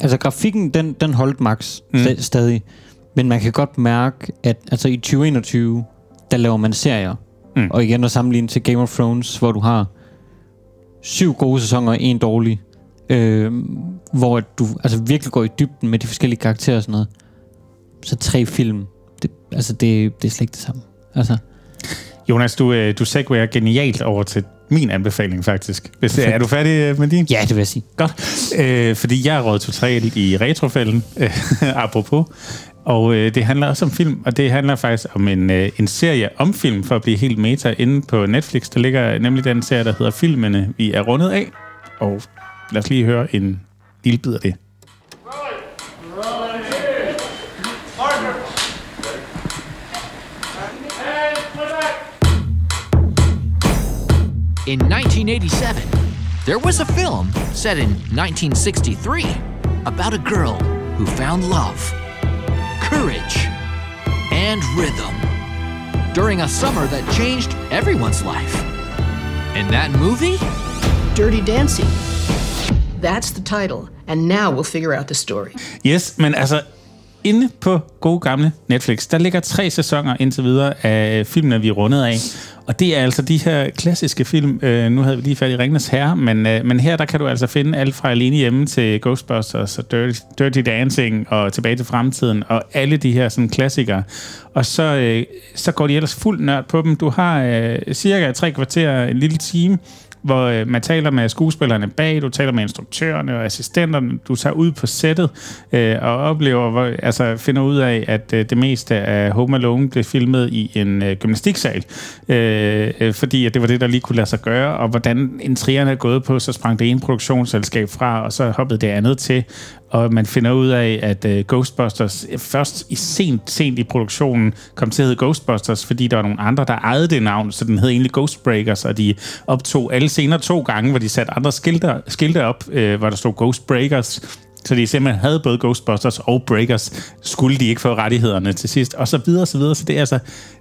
altså grafikken, den, den holdt max Mm. mm. stadig. Men man kan godt mærke, at altså i 2021, der laver man serier. Mm. Mm. Og igen at sammenligne til Game of Thrones, hvor du har syv gode sæsoner og en dårlig. Øh, hvor du altså virkelig går i dybden med de forskellige karakterer og sådan noget. Så tre film, det, altså det, det er slet ikke det samme. Altså, Jonas, du, øh, du segwayer genialt over til min anbefaling, faktisk. Hvis, er du færdig øh, med din? ja, det vil jeg sige. Godt. Øh, fordi jeg råd totalt i retrofælden, øh, apropos. Og øh, det handler også om film, og det handler faktisk om en, øh, en serie om film, for at blive helt meta. Inde på Netflix, der ligger nemlig den serie, der hedder Filmene, vi er rundet af. Og lad os lige høre en lille bid af det. In 1987, there was a film set in 1963 about a girl who found love, courage, and rhythm during a summer that changed everyone's life. And that movie? Dirty Dancing. That's the title, and now we'll figure out the story. Yes, men altså, inde på gode gamle Netflix, der ligger tre sæsoner indtil videre af filmene, vi er rundet af. Og det er altså de her klassiske film. Øh, nu havde vi lige fat i Ringnes Herre, men, øh, men her der kan du altså finde alt fra Alene Hjemme til Ghostbusters og Dirty, Dirty Dancing og Tilbage til Fremtiden og alle de her sådan, klassikere. Og så, øh, så går de ellers fuld nørd på dem. Du har øh, cirka tre kvarter, en lille time, hvor øh, man taler med skuespillerne bag, du taler med instruktørerne og assistenterne, du tager ud på sættet øh, og oplever, hvor, altså finder ud af, at øh, det meste af Home Alone blev filmet i en øh, gymnastiksal, øh, øh, fordi at det var det, der lige kunne lade sig gøre, og hvordan intrigerne er gået på, så sprang det ene produktionsselskab fra, og så hoppede det andet til, og man finder ud af, at uh, Ghostbusters først i sent, sent i produktionen kom til at hedde Ghostbusters, fordi der var nogle andre, der ejede det navn, så den hed egentlig Ghostbreakers, og de optog alle scener to gange, hvor de satte andre skilte, skilte op, uh, hvor der stod Ghostbreakers, så de simpelthen havde både Ghostbusters og Breakers, skulle de ikke få rettighederne til sidst, og så videre, og så videre. Så det er altså,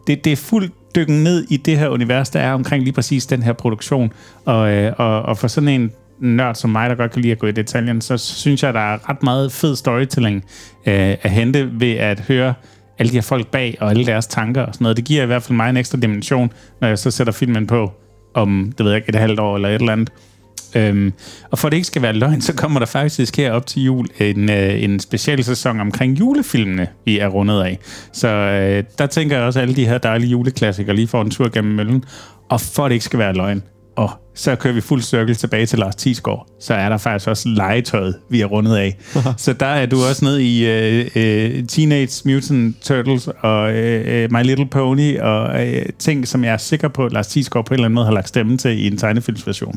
det, det er fuldt dykken ned i det her univers, der er omkring lige præcis den her produktion. Og, øh, og, og for sådan en nørd som mig, der godt kan lide at gå i detaljen, så synes jeg, der er ret meget fed storytelling øh, at hente ved at høre alle de her folk bag og alle deres tanker og sådan noget. Det giver i hvert fald mig en ekstra dimension, når jeg så sætter filmen på om, det ved jeg ikke, et halvt år eller et eller andet. Øhm, og for at det ikke skal være løgn, så kommer der faktisk her op til jul en, øh, en special sæson omkring julefilmene, vi er rundet af. Så øh, der tænker jeg også, at alle de her dejlige juleklassikere lige får en tur gennem møllen. Og for at det ikke skal være løgn, og så kører vi fuld cirkel tilbage til Lars Tisgaard, så er der faktisk også legetøjet, vi er rundet af. så der er du også nede i uh, uh, Teenage Mutant Turtles og uh, My Little Pony og uh, ting, som jeg er sikker på, at Lars Tisgaard på en eller anden måde har lagt stemme til i en tegnefilmsversion.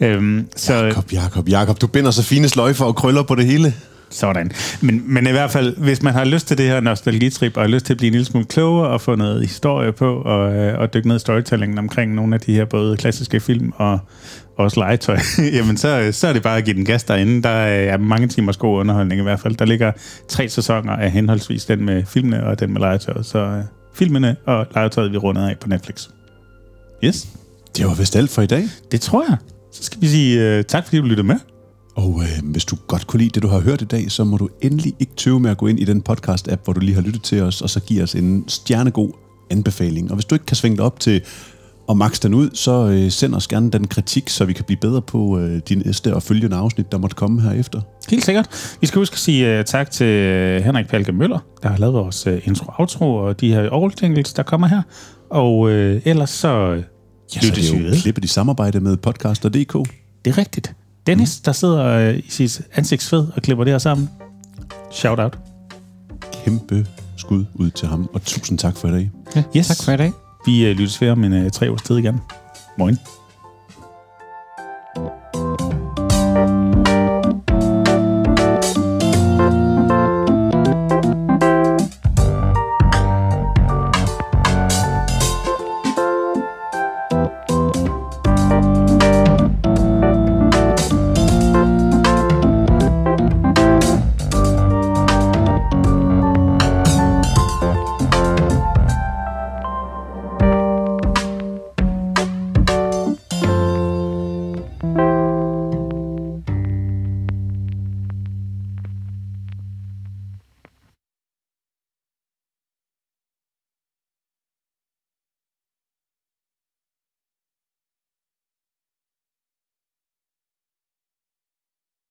Um, så, Jakob, Jakob, Jakob, du binder så fine sløjfer og krøller på det hele. Sådan. Men, men i hvert fald, hvis man har lyst til det her nostalgitrip, og har lyst til at blive en lille smule klogere og få noget historie på, og, øh, og dykke ned i storytellingen omkring nogle af de her både klassiske film og også legetøj, jamen så, så er det bare at give den gas derinde. Der er mange timers god underholdning i hvert fald. Der ligger tre sæsoner af henholdsvis den med filmene og den med legetøjet. Så øh, filmene og legetøjet, vi runder af på Netflix. Yes, Det var vist alt for i dag. det tror jeg. Så skal vi sige øh, tak, fordi du lyttede med. Og øh, hvis du godt kunne lide det, du har hørt i dag, så må du endelig ikke tøve med at gå ind i den podcast-app, hvor du lige har lyttet til os, og så give os en stjernegod anbefaling. Og hvis du ikke kan svinge dig op til og max den ud, så øh, send os gerne den kritik, så vi kan blive bedre på øh, de næste og følgende afsnit, der måtte komme herefter. Helt sikkert. Vi skal huske at sige uh, tak til øh, Henrik Palke Møller, der har lavet vores uh, intro-outro og de her overtænkels, der kommer her. Og uh, ellers så Ja, så det er jo klippet i samarbejde med podcaster.dk. Det er rigtigt. Dennis, der sidder uh, i sit ansigtsfed og klipper det her sammen. Shout out. Kæmpe skud ud til ham, og tusind tak for i dag. Ja, Yes. Tak for i dag. Vi uh, lyttes ved om en uh, tre års tid igen. Morgen.